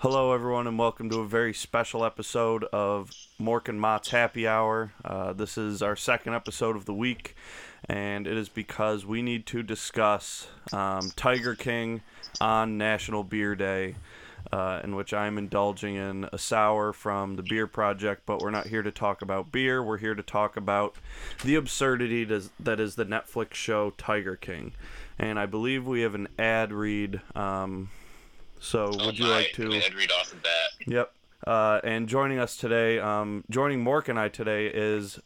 Hello, everyone, and welcome to a very special episode of Mork and Mott's Happy Hour. Uh, this is our second episode of the week, and it is because we need to discuss um, Tiger King on National Beer Day, uh, in which I'm indulging in a sour from the Beer Project. But we're not here to talk about beer. We're here to talk about the absurdity that is the Netflix show Tiger King. And I believe we have an ad read. Um, so Oh would you my, like to? I'd read off the bat. Yep. Uh, and joining us today, um, joining Mork and I today is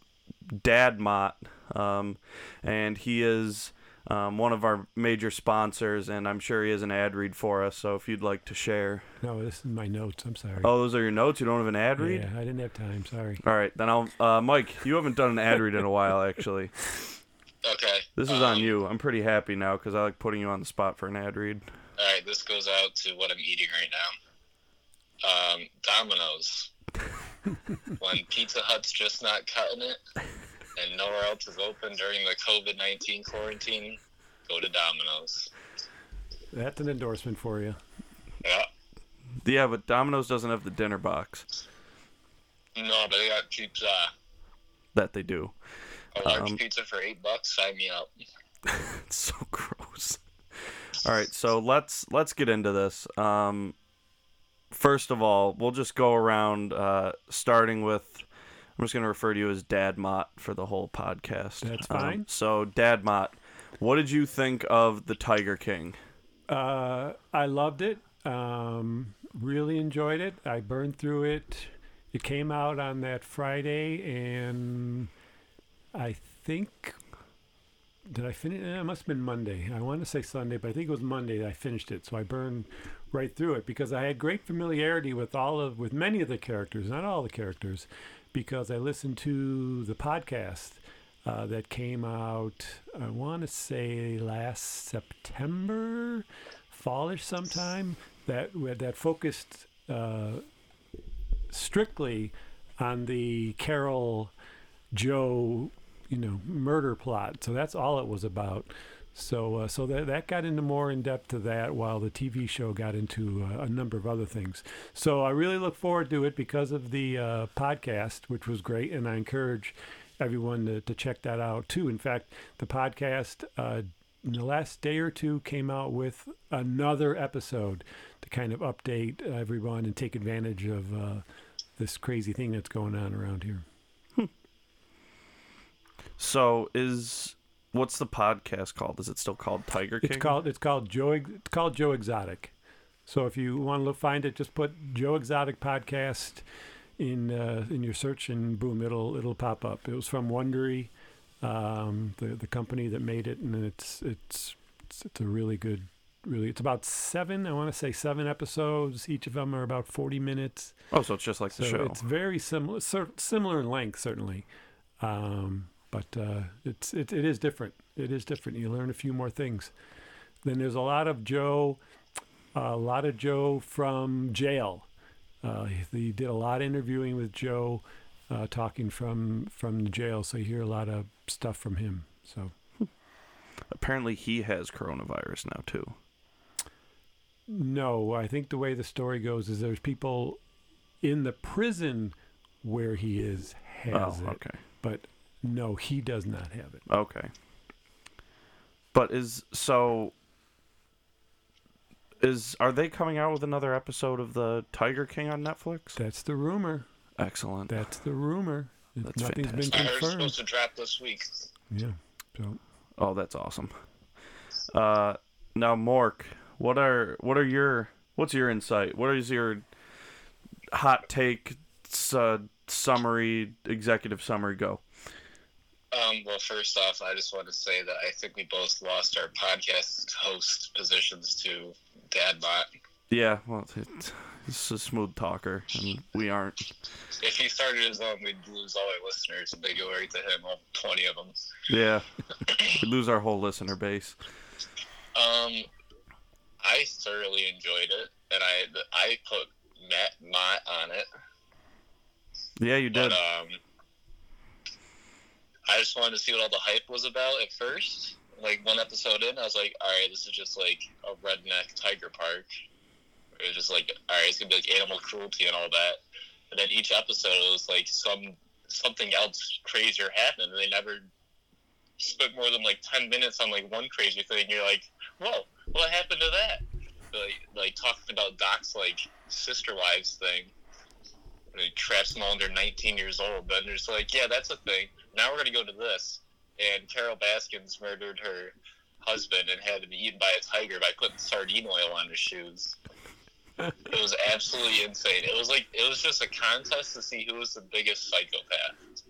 Dad Mott, um, and he is um, one of our major sponsors, and I'm sure he has an ad read for us. So if you'd like to share, No, this is my notes. I'm sorry. oh, those are your notes. You don't have an ad read. yeah, I didn't have time. Sorry. All right, then I'll. Uh, Mike, you haven't done an ad read in a while, actually. Okay. This is on um, you. I'm pretty happy now because I like putting you on the spot for an ad read. All right, this goes out to what I'm eating right now. Um, Domino's. when Pizza Hut's just not cutting it, and nowhere else is open during the COVID nineteen quarantine, go to Domino's. That's an endorsement for you. Yeah. Yeah, but Domino's doesn't have the dinner box No, but they got cheap pizza. that they do. A large Um, pizza for eight bucks. Sign me up. It's so gross. All right, so let's let's get into this. Um, first of all, we'll just go around, uh, starting with. I'm just going to refer to you as Dad Mott for the whole podcast. That's Um, fine. so, Dad Mott, what did you think of the Tiger King? Uh, I loved it. Um, really enjoyed it. I burned through it. It came out on that Friday, and I think did I finish? eh, It must have been Monday. I want to say Sunday, but I think it was Monday that I finished it. So I burned right through it because I had great familiarity with all of with many of the characters, not all the characters, because I listened to the podcast uh, that came out. I want to say last September, fallish sometime. That that focused uh, strictly on the Carole Joe, you know, murder plot. So that's all it was about. So uh, so that that got into more in depth to that, while the TV show got into uh, a number of other things. So I really look forward to it because of the uh, podcast, which was great, and I encourage everyone to, to check that out too. In fact, the podcast uh, in the last day or two came out with another episode to kind of update everyone and take advantage of uh, this crazy thing that's going on around here. So, is what's the podcast called? Is it still called Tiger King? It's called it's called Joe it's called Joe Exotic. So if you want to find it, just put Joe Exotic podcast in uh, in your search, and boom, it'll it'll pop up. It was from Wondery, um, the the company that made it, and it's it's it's, it's a really good. Really, it's about seven. I want to say seven episodes. Each of them are about forty minutes. Oh, so it's just like So the show. it's very similar, similar in length, certainly, um, but uh, it's it, it is different. It is different. You learn a few more things. Then there's a lot of Joe, a lot of Joe from jail. Uh, he, did a lot of interviewing with Joe, uh, talking from from the jail. So you hear a lot of stuff from him. So Apparently, he has coronavirus now too. no, I think the way the story goes is there's people in the prison where he is has oh, it. okay. but no, he does not have it. Okay. But is so is are they coming out with another episode of the Tiger King on Netflix? That's the rumor. Excellent. That's the rumor. It- That's Nothing's fantastic. been I heard it's confirmed. supposed to drop this week. Yeah. So Oh, that's awesome. Uh now Mork, what are what are your what's your insight? What is your hot take uh, summary executive summary go? Um, well, first off, I just want to say that I think we both lost our podcast host positions to Dad Mott. Yeah, well, he's a smooth talker, and we aren't. If he started his own, we'd lose all our listeners, and they go right to him, all 20 of them. Yeah, we'd lose our whole listener base. Um, I thoroughly enjoyed it, and I I put Matt Mott on it, Yeah, you did. but um, I just wanted to see what all the hype was about at first. Like one episode in, I was like, all right, this is just like a redneck tiger park. It was just like, all right, it's gonna be like animal cruelty and all that. And then each episode was like some something else crazier happened, and they never spent more than like ten minutes on like one crazy thing. You're like, whoa, what happened to that? Like, like talking about Doc's like sister wives thing. He traps them all under 19 years old. Then there's like, yeah, that's a thing. Now we're gonna go to this. And Carole Baskins murdered her husband and had him eaten by a tiger by putting sardine oil on his shoes. it was absolutely insane. It was like it was just a contest to see who was the biggest psychopath.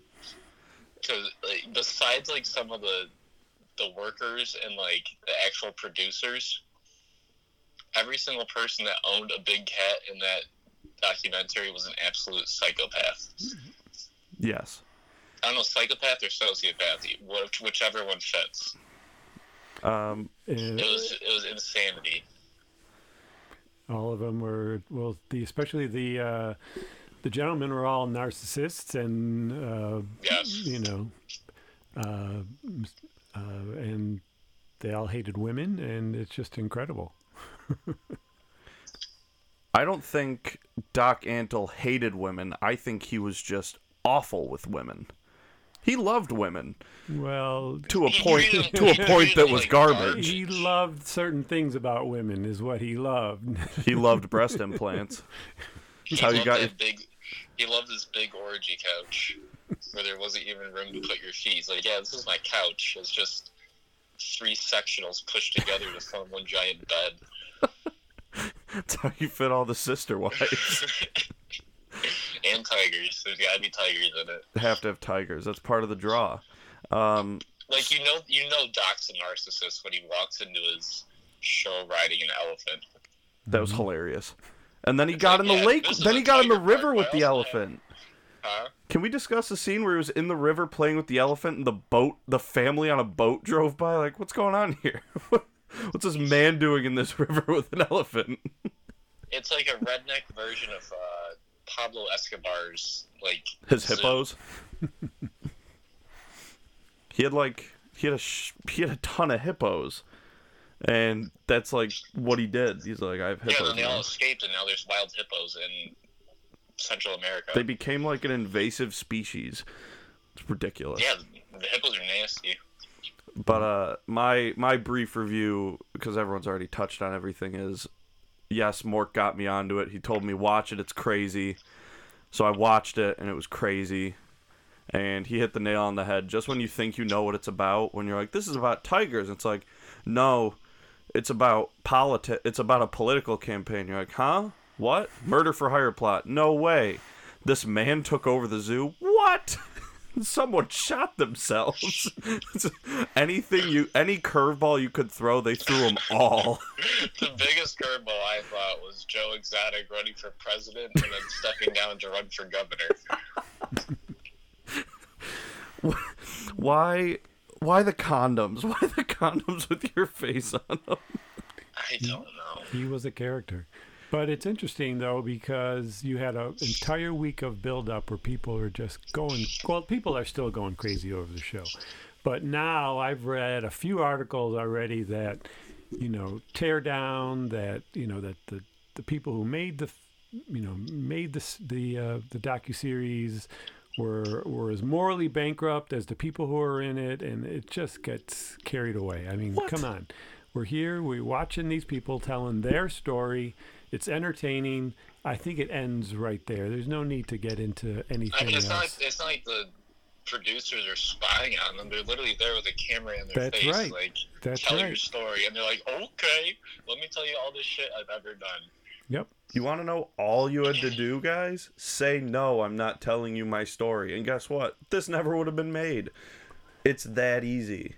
Because like, besides like some of the the workers and like the actual producers, every single person that owned a big cat in that documentary was an absolute psychopath. Yes. I don't know, psychopath or sociopath, which- whichever one fits. Um, And It was it was insanity. all of them were well, the especially the uh, the gentlemen were all narcissists, and uh, Yes. you know, uh, uh, and they all hated women, and it's just incredible. I don't think Doc Antle hated women. I think he was just awful with women. He loved women Well, to a point to a point that was garbage. he loved certain things about women, is what he loved. He loved breast implants. He how you got your- big. He loved his big orgy couch, where there wasn't even room to put your feet. He's like, yeah, this is my couch. It's just three sectionals pushed together to form one giant bed. That's how you fit all the sister wives. and tigers. There's got to be tigers in it. They have to have tigers. That's part of the draw. Um, Like you know, you know, Doc's a narcissist when he walks into his show riding an elephant. that was hilarious. And then he got in the yeah, lake. Then he got in the river with the I also have- elephant. Huh? Can we discuss the scene where he was in the river playing with the elephant and the boat, the family on a boat drove by? Like, what's going on here? what's this man doing in this river with an elephant? It's like a redneck version of uh, Pablo Escobar's like His hippos. he had like he had a sh- he had a ton of hippos, and that's like what he did. He's like, I have Yeah, hippos. then they all escaped, and now there's wild hippos in Central America. They became like an invasive species. It's ridiculous. yeah, the hippos are nasty. But uh, my my brief review, because everyone's already touched on everything, is yes, Mork got me onto it. He told me watch it. It's crazy. So I watched it, and it was crazy. And he hit the nail on the head. Just when you think you know what it's about, when you're like, this is about tigers, it's like, no, it's about politics. It's about a political campaign. You're like, huh? What? Murder for hire plot? No way. This man took over the zoo. What? Someone shot themselves. Anything you, any curveball you could throw, they threw them all. the biggest curveball I thought was Joe Exotic running for president and then stepping down to run for governor. Why? Why the condoms? Why the condoms with your face on them? I don't know. he was a character. But it's interesting though because you had an entire week of build up where people are just going. Well, people are still going crazy over the show, but now I've read a few articles already that you know tear down that you know that the the people who made the you know made this the uh, the docu series were were as morally bankrupt as the people who are in it, and it just gets carried away. I mean, What? come on, we're here, we're watching these people telling their story. It's entertaining. I think it ends right there. There's no need to get into I anything mean, it's not. else. Like, it's not like the producers are spying on them. They're literally there with a camera in their That's face, right. like That's tell your right. story, and they're like, "Okay, let me tell you all this shit I've ever done." Yep. You want to know all you had to do, guys? Say no, I'm not telling you my story. And guess what? This never would have been made. It's that easy.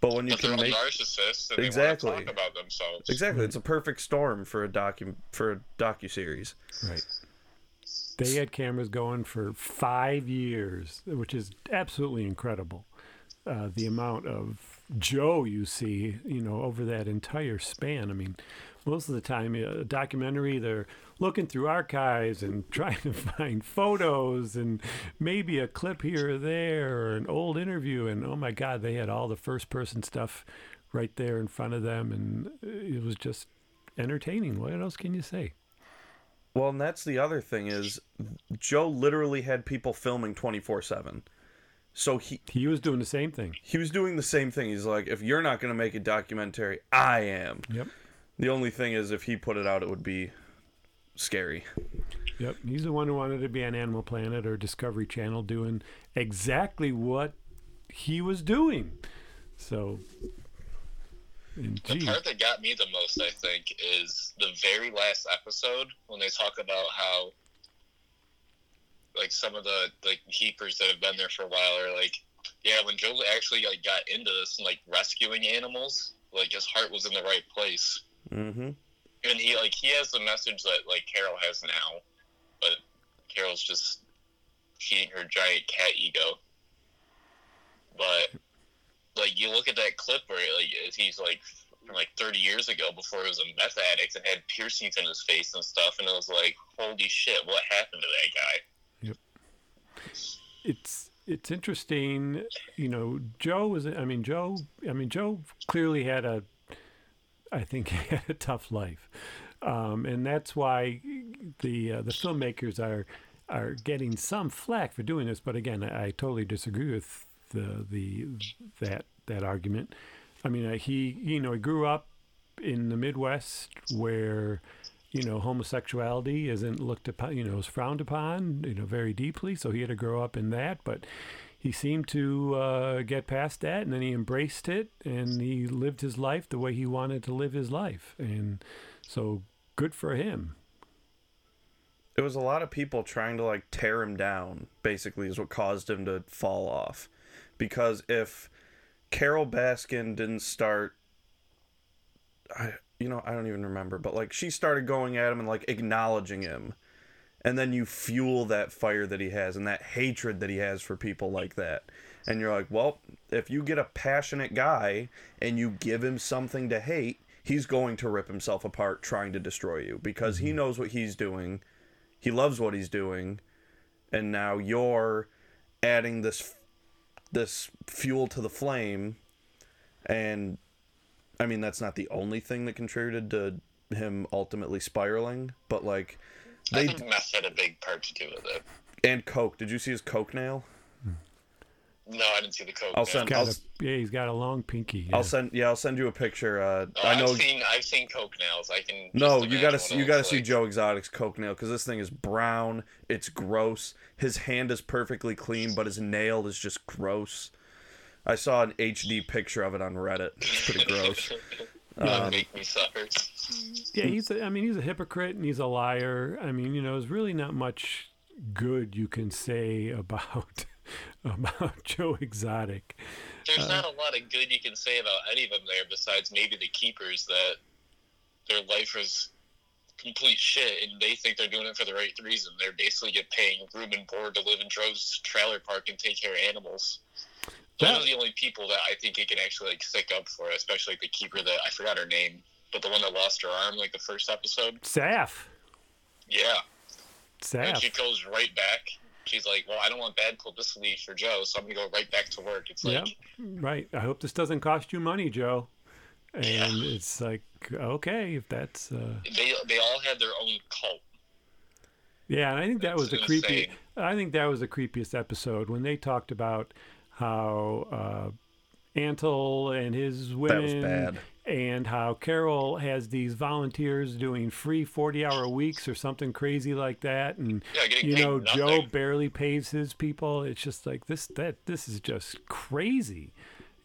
But when you But can all make narcissists and Exactly. they talk about themselves. exactly, it's a perfect storm for a docu for a docu series. Right. They had cameras going for five years, which is absolutely incredible. Uh, the amount of Joe you see, you know, over that entire span. I mean, most of the time, a documentary, they're looking through archives and trying to find photos and maybe a clip here or there or an old interview. And oh my God, they had all the first person stuff right there in front of them. And it was just entertaining. What else can you say? Well, and that's the other thing is Joe literally had people filming 24/7. So he He was doing the same thing. he was doing the same thing. He's like, if you're not going to make a documentary, I am. Yep. The only thing is if he put it out it would be scary. Yep. He's the one who wanted to be on Animal Planet or Discovery Channel doing exactly what he was doing. So, and The part that got me the most, I think, is the very last episode when they talk about how, like, some of the like keepers that have been there for a while are like, yeah, when Joe actually like got into this and like rescuing animals, like his heart was in the right place, Mm-hmm. and he like he has the message that like Carole has now, but Carole's just feeding her giant cat ego. But like you look at that clip where like he's like from like 30 years ago before he was a meth addict and had piercings in his face and stuff, and it was like, holy shit, what happened to that guy? Yep. It's it's interesting. You know, Joe was. I mean, Joe. I mean, Joe clearly had a. I think he had a tough life, um, and that's why the uh, the filmmakers are are getting some flack for doing this. But again, I, I totally disagree with the the that that argument. I mean, uh, he you know he grew up in the Midwest where you know homosexuality isn't looked upon you know is frowned upon you know very deeply so he had to grow up in that but he seemed to uh, get past that and then he embraced it and he lived his life the way he wanted to live his life and so good for him It was a lot of people trying to like tear him down, basically, is what caused him to fall off. Because if Carole Baskin didn't start, I, you know, I don't even remember, but like she started going at him and like acknowledging him. And then you fuel that fire that he has and that hatred that he has for people like that. And you're like, well, if you get a passionate guy and you give him something to hate, he's going to rip himself apart trying to destroy you because he mhm. knows what he's doing. He loves what he's doing. And now you're adding this this fuel to the flame. And i mean that's not the only thing that contributed to him ultimately spiraling but like I they think meth had a big part to do with it. and coke did you see his coke nail No, I didn't see the coke. I'll no. send- got I'll- a, yeah he's got a long pinky yeah. i'll send yeah i'll send you a picture uh Oh, i know I've seen I've seen coke nails. I can. no you gotta see you gotta looks see joe exotic's coke nail because this thing is brown it's gross his hand is perfectly clean but his nail is just gross i saw an hd picture of it on reddit it's pretty gross That Um, make me suffer. Yeah, he's. A, I mean, he's a hypocrite and he's a liar. I mean, you know, there's really not much good you can say about about Joe Exotic. There's Uh, not a lot of good you can say about any of them there, besides maybe the keepers that their life is complete shit, and they think they're doing it for the right reason. They're basically get paying room and board to live in Joe's trailer park and take care of animals. Those That- are the only people that I think it can actually like stick up for, especially like the keeper that I forgot her name, but the one that lost her arm like the first episode. Saf, Yeah, and she goes right back. She's like, "Well, I don't want bad publicity for Joe, so I'm gonna go right back to work." It's Yeah, like, right. I hope this doesn't cost you money, Joe. And Yeah. it's like, okay, if that's. Uh... they they all had their own cult. Yeah, and I think that was the creepy. I think that was the creepiest episode when they talked about how uh, Antle and his women was bad. and how Carole has these volunteers doing free 40-hour weeks or something crazy like that and Yeah, getting you paid know nothing. Joe barely pays his people it's just like this that this is just crazy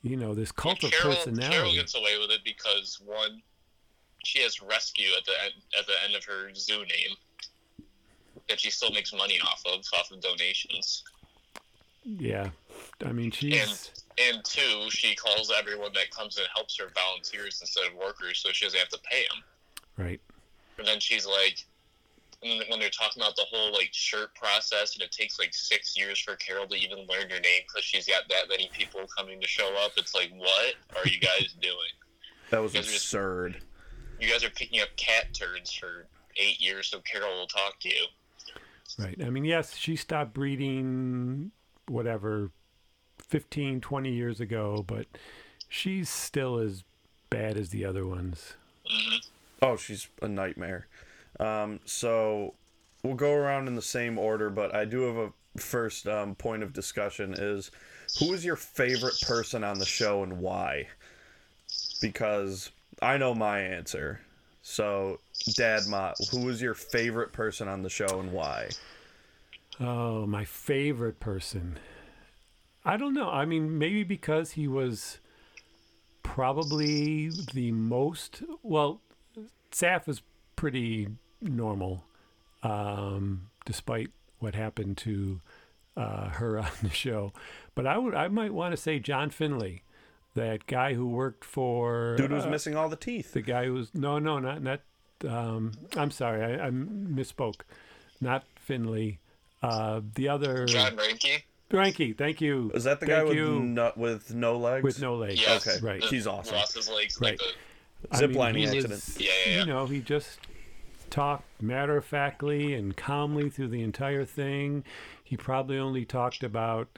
you know this cult of Carole, personality Carole gets away with it because one, she has rescue at the end, at the end of her zoo name that she still makes money off of off of donations. Yeah I mean she's And and two, she calls everyone that comes and helps her volunteers instead of workers, so she doesn't have to pay them. right And then she's like, when when they're talking about the whole like shirt process, and it takes like six years for Carole to even learn your name because she's got that many people coming to show up. It's like, what are you guys doing? That was Those are just- absurd. You guys are picking up cat turds for eight years, so Carole will talk to you. Right. I mean, yes, she stopped breeding whatever 15, 20 years ago, but she's still as bad as the other ones. hmm Oh, she's a nightmare. Um, so we'll go around in the same order, but I do have a first um, point of discussion is who is your favorite person on the show and why? Because I know my answer. So, Dad Mott, who is your favorite person on the show and why? Oh, my favorite person. I don't know. I mean, maybe because he was probably the most well. Saf was pretty normal, um, despite what happened to uh, her on the show. But I would, I might want to say John Finlay, that guy who worked for Dude who's uh, missing all the teeth. the guy who was no, no, not not. Um, I'm sorry, I, I misspoke. Not Finlay. Uh, the other John Reinke. Reinke. Thank you. Is that the Thank guy with no, with no legs? with no legs? Yes. Okay, right. the- He's awesome. Lost his legs. Right. Like the, I mean, accident. was- Yeah, yeah, yeah. You know, he just talked matter of factly and calmly through the entire thing. He probably only talked about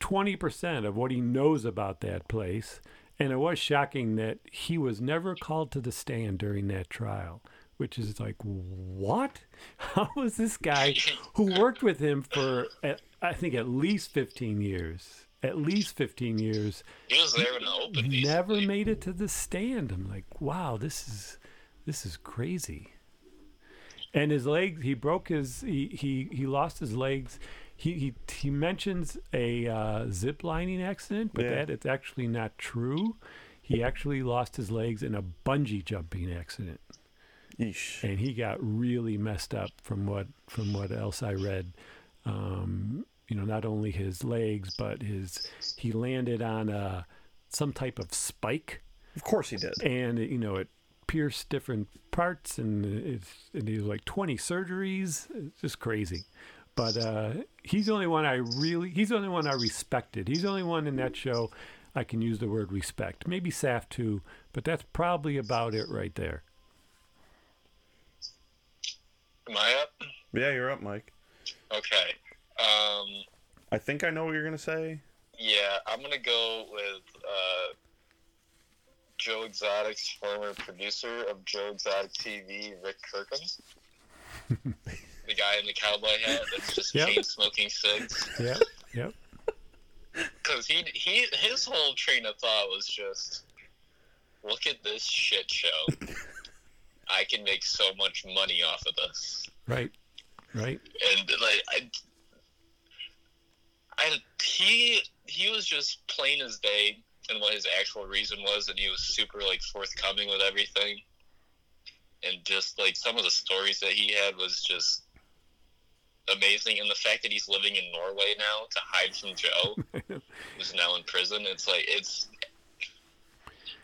20% of what he knows about that place. And it was shocking that he was never called to the stand during that trial, which is like, what? How was this guy who worked with him for, at, I think, at least 15 years? At least 15 years he was there in the open. never basically. made it to the stand. I'm like, wow, this is this is crazy. And his legs, he broke his, he he, he lost his legs. He he he mentions a uh, zip lining accident, but Yeah. that it's actually not true. He actually lost his legs in a bungee jumping accident, Yeesh. and he got really messed up from what from what else I read. Um, you know, not only his legs, but his he landed on a some type of spike Of course he did. and it, you know it pierced different parts and it's and he was like 20 surgeries it's just crazy but uh he's the only one i really he's the only one i respected he's the only one in that show i can use the word respect maybe saf too but that's probably about it right there Am I up? Yeah, you're up, Mike. Okay. Um, I think I know what you're gonna say. yeah, I'm gonna go with uh, Joe Exotic's former producer of Joe Exotic TV, Rick Kirkham. the guy in the cowboy hat that's just Yep. chain smoking cigs. yep yep Because he he his whole train of thought was just, look at this shit show. I can make so much money off of this. right right. And like I, I he he was just plain as day and what his actual reason was and he was super like forthcoming with everything. And just like some of the stories that he had was just amazing. And the fact that he's living in norway now to hide from joe who's now in prison it's like it's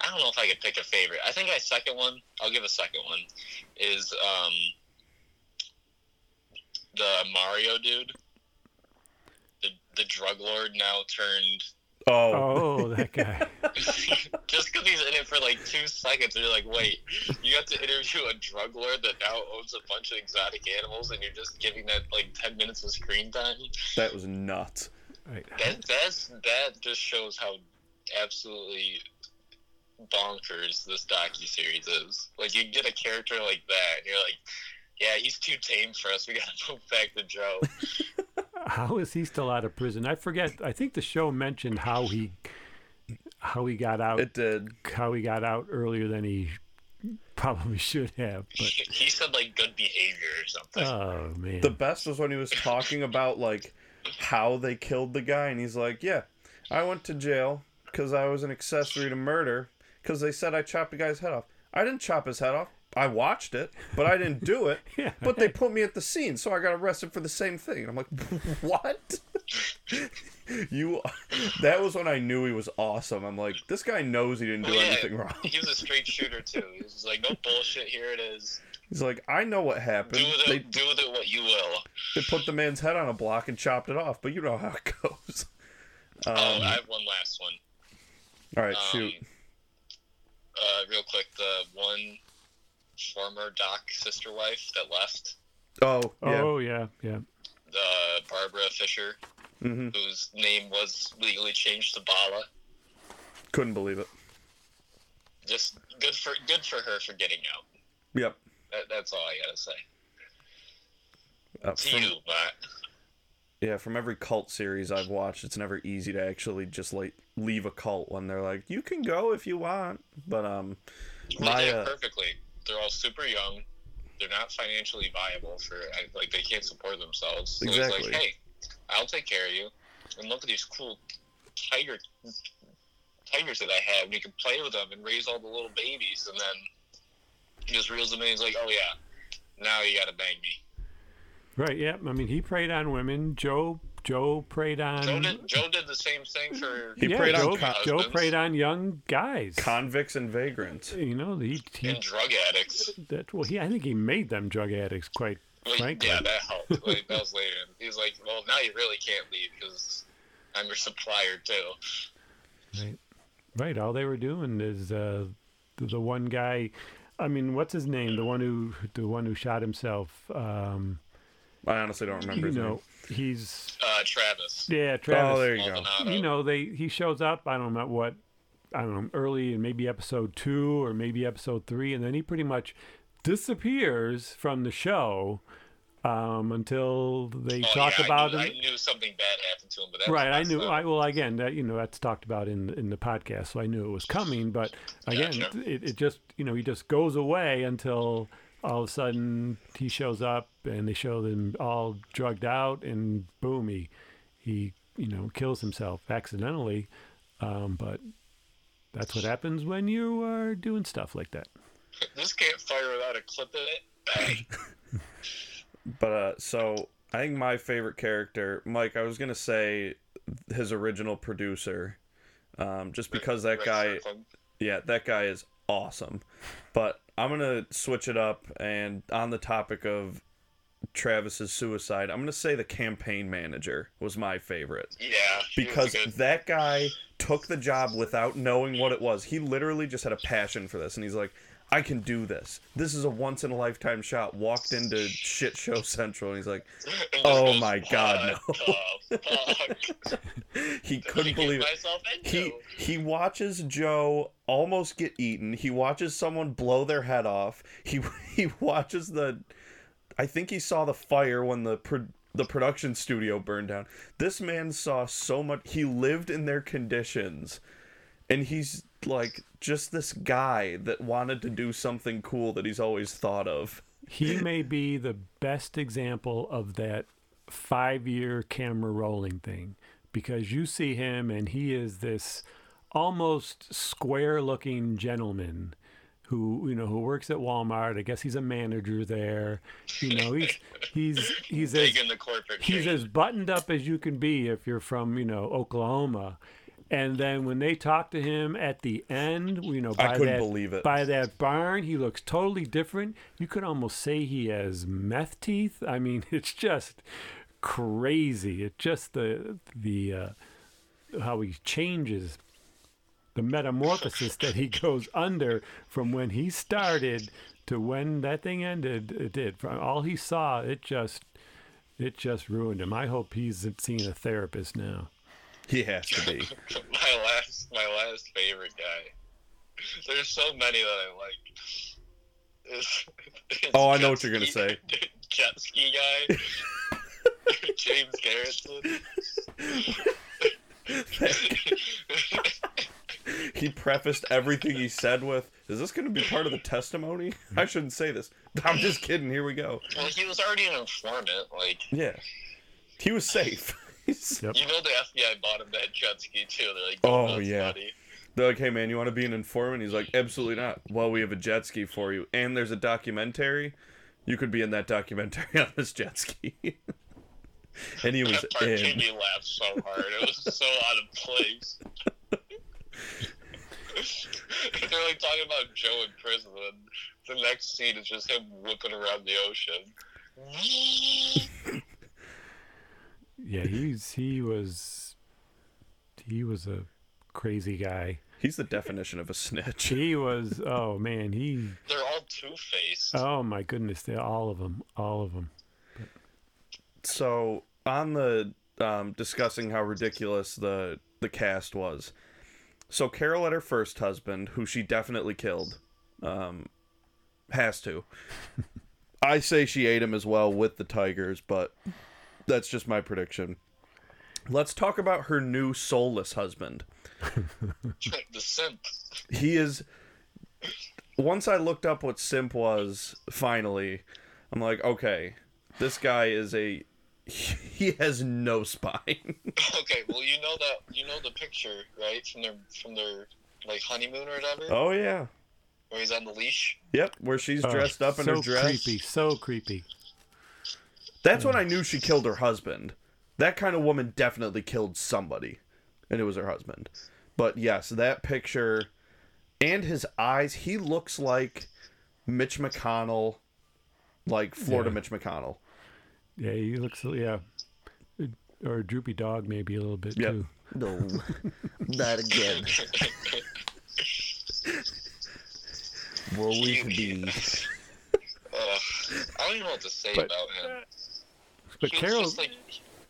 i don't know if i could pick a favorite i think my second one i'll give a second one is um the Mario dude, the the drug lord now turned. Oh, oh that guy just because he's in it for like two seconds, and you're like, wait, you got to interview a drug lord that now owns a bunch of exotic animals, and you're just giving that like ten minutes of screen time. that was nuts. right That that's that just shows how absolutely bonkers this docu series is. Like you get a character like that, and you're like, yeah, he's too tame for us. We gotta move back to Joe. how is he still out of prison i forget i think the show mentioned how he how he got out It did. how he got out earlier than he probably should have. But he said like good behavior or something. oh man, The best was when he was talking about like how they killed the guy, and he's like, "Yeah, I went to jail because I was an accessory to murder because they said I chopped a guy's head off. I didn't chop his head off. I watched it, but I didn't do it. Yeah. But they put me at the scene, so I got arrested for the same thing. And I'm like, what? you? That was when I knew he was awesome. I'm like, this guy knows he didn't do Well, yeah, anything wrong. he was a straight shooter too. He was like, no bullshit. Here it is. He's like, I know what happened. Do happened. with They it. Do with it what you will. they put the man's head on a block and chopped it off, but you know how it goes. Um, oh, I have one last one. all right, Um, shoot. Uh, real quick, the one former Doc sister wife that left, Oh, yeah. oh yeah, yeah. the Barbara Fisher, hmm whose name was legally changed to Bala. Couldn't believe it. Just good for good for her for getting out. Yep. That, that's all I gotta say. Uh, To from- you, Matt. Yeah, from every cult series I've watched, it's never easy to actually just like leave a cult when they're like, "You can go if you want," but um, They my did it uh, perfectly. They're all super young. They're not financially viable for like they can't support themselves. So Exactly. it's like, hey, I'll take care of you. And look at these cool tiger tigers that I have. And you can play with them and raise all the little babies. And then he just reels them in. He's like, oh yeah, now you gotta bang me. Right. Yeah. I mean, he preyed on women. Joe. Joe preyed on. Joe did, Joe did the same thing for He yeah, preyed on Joe, con- Joe husbands preyed on young guys. convicts and vagrants. you know, he, he and drug addicts. that well, he I think he made them drug addicts. Quite Like, frankly. yeah, that helped. Like, that was later. He's like, well, now you really can't leave because I'm your supplier too. Right. Right. All they were doing is uh, the, the one guy. I mean, what's his name? The one who the one who shot himself. Um, I honestly don't remember. you his know, name. he's Uh, Travis. yeah, Travis. Oh, there you go. You know, they he shows up. I don't know what. I don't know, early in maybe episode two or maybe episode three, and then he pretty much disappears from the show um, until they Oh, talk yeah, about I him. knew, I knew something bad happened to him, but that right i knew messed i well again that you know that's talked about in in the podcast so i knew it was coming but again Gotcha. it, it just you know he just goes away until all of a sudden he shows up and they show them all drugged out and boom he he you know kills himself accidentally um, but that's what happens when you are doing stuff like that This can't fire without a clip in it. But uh, so I think my favorite character, Mike. I was gonna say his original producer, um, just because that Rick guy. Kirkland. Yeah, that guy is awesome. But I'm gonna switch it up, and on the topic of Travis's suicide, I'm gonna say the campaign manager was my favorite Yeah. because that guy took the job without knowing what it was. He literally just had a passion for this, and he's like, "I can do this. This is a once in a lifetime shot." Walked into shit show central, and he's like, oh my God, "What the fuck? he couldn't believe it. He he watches Joe almost get eaten. He watches someone blow their head off. He he watches the. I think he saw the fire when the pro, the production studio burned down. This man saw so much. He lived in their conditions, and he's like just this guy that wanted to do something cool that he's always thought of. he may be the best example of that five year camera rolling thing because you see him and he is this almost square looking gentleman who you know who works at Walmart. I guess he's a manager there. You know, he's he's he's as, Big in the corporate he's chain. as buttoned up as you can be if you're from you know Oklahoma. And then when they talk to him at the end, you know, I by couldn't that, believe it. by that barn, he looks totally different. You could almost say he has meth teeth. I mean, it's just crazy. It's just the the uh, how he changes the metamorphosis that he goes under from when he started to when that thing ended. It did. From all he saw, it just it just ruined him. I hope he's seeing a therapist now. He has to be. my last my last favorite guy. There's so many that I like. Is, is Oh, I know what you're gonna say. Jet ski guy. James Garretson. he prefaced everything he said with, "Is this going to be part of the testimony?" I shouldn't say this. I'm just kidding. Here we go. well, he was already an informant. Like, Yeah, he was safe. He's- Yep. you know, the FBI bought him that jet ski too. They're like, Oh, yeah. buddy." They're like, "Hey man, you want to be an informant?" He's like, "Absolutely not." Well, we have a jet ski for you, and there's a documentary. You could be in that documentary on this jet ski. and he was That part made in. me laugh so hard. It was so out of place. They're like talking about Joe in prison, and the next scene is just him whipping around the ocean. Yeah, he's he was he was a crazy guy. He's the definition of a snitch. He was oh man, he They're all two faced. oh my goodness, they're all of them, all of them. so on the um, discussing how ridiculous the the cast was. So Carole at her first husband, who she definitely killed. Um, Has to. I say she ate him as well with the tigers, but that's just my prediction. Let's talk about her new soulless husband. the simp. He is. Once I looked up what simp was, finally, I'm like, okay, this guy is a. He has no spine. Okay, well you know that you know the picture right from their from their like honeymoon or whatever, oh yeah. where he's on the leash. Yep, where she's Oh, dressed up in so her dress. creepy, so creepy. That's when I knew she killed her husband. That kind of woman definitely killed somebody, and it was her husband. But yes, that picture and his eyes, he looks like Mitch McConnell, like Florida Yeah. Mitch McConnell. Yeah, he looks yeah, or a droopy dog maybe a little bit Yep. too. No, not again. Will we be? Ugh, I don't even know what to say But- about him. But He's Carole, just like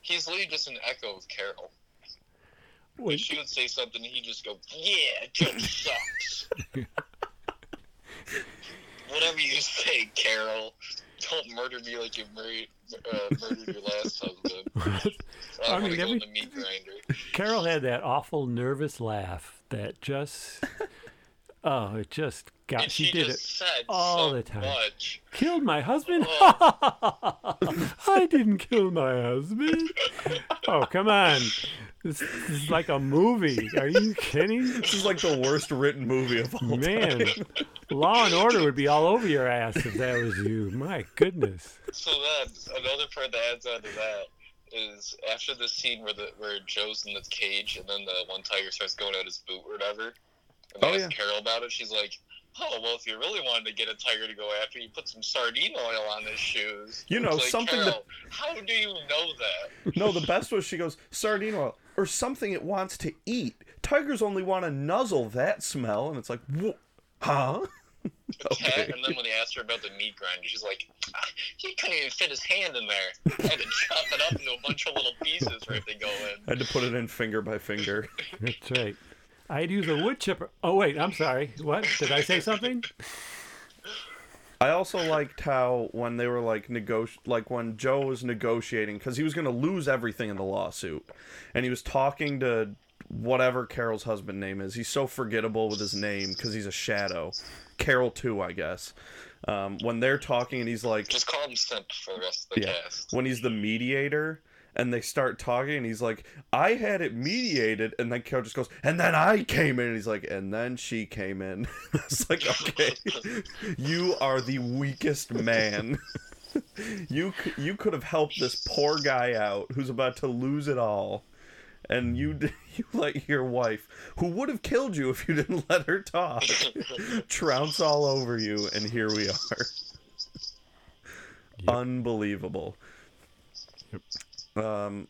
he's literally just an echo of Carole. If wait, she would say something, he'd just go, "Yeah, Joe sucks." Whatever you say, Carole. Don't murder me like you murdered, uh, murdered your last husband. I, I mean, every- the meat grinder. Carol had that awful nervous laugh that just, oh, it just got. And She, she, did just it. said all so the time. much. Killed my husband? Oh. I didn't kill my husband. Oh, come on. This, this is like a movie. Are you kidding? This is like the worst written movie of all Man, time. Law and Order would be all over your ass if that was you. My goodness. So then another part that adds on to that is after the scene where the where Joe's in the cage and then the one tiger starts going at his boot or whatever. And they Oh, ask yeah. Carole about it. She's like, "Oh well, if you really wanted to get a tiger to go after you, put some sardine oil on his shoes." You know, like, something that- How do you know that? No, the best was she goes sardine oil or something it wants to eat. Tigers only want to nuzzle that smell, and it's like, wh- huh? Cat, and then when they asked her about the meat grinder, she's like, "Ah, "He couldn't even fit his hand in there. I had to chop it up into a bunch of little pieces for it to go in." I had to put it in finger by finger. That's right. I'd use a wood chipper. Oh, wait, I'm sorry. What? Did I say something? I also liked how when they were like negoti like when Joe was negotiating because he was gonna lose everything in the lawsuit, and he was talking to whatever Carole's husband name is. He's so forgettable with his name because he's a shadow. Carole too, I guess. Um, when they're talking and he's like, Just call him Simp for the rest of the Yeah. cast. when he's the mediator and they start talking and he's like i had it mediated and then carole just goes and then i came in and he's like and then she came in. It's like okay you are the weakest man. You you could have helped this poor guy out who's about to lose it all and you d- you let your wife who would have killed you if you didn't let her talk trounce all over you and here we are. Yep. unbelievable um,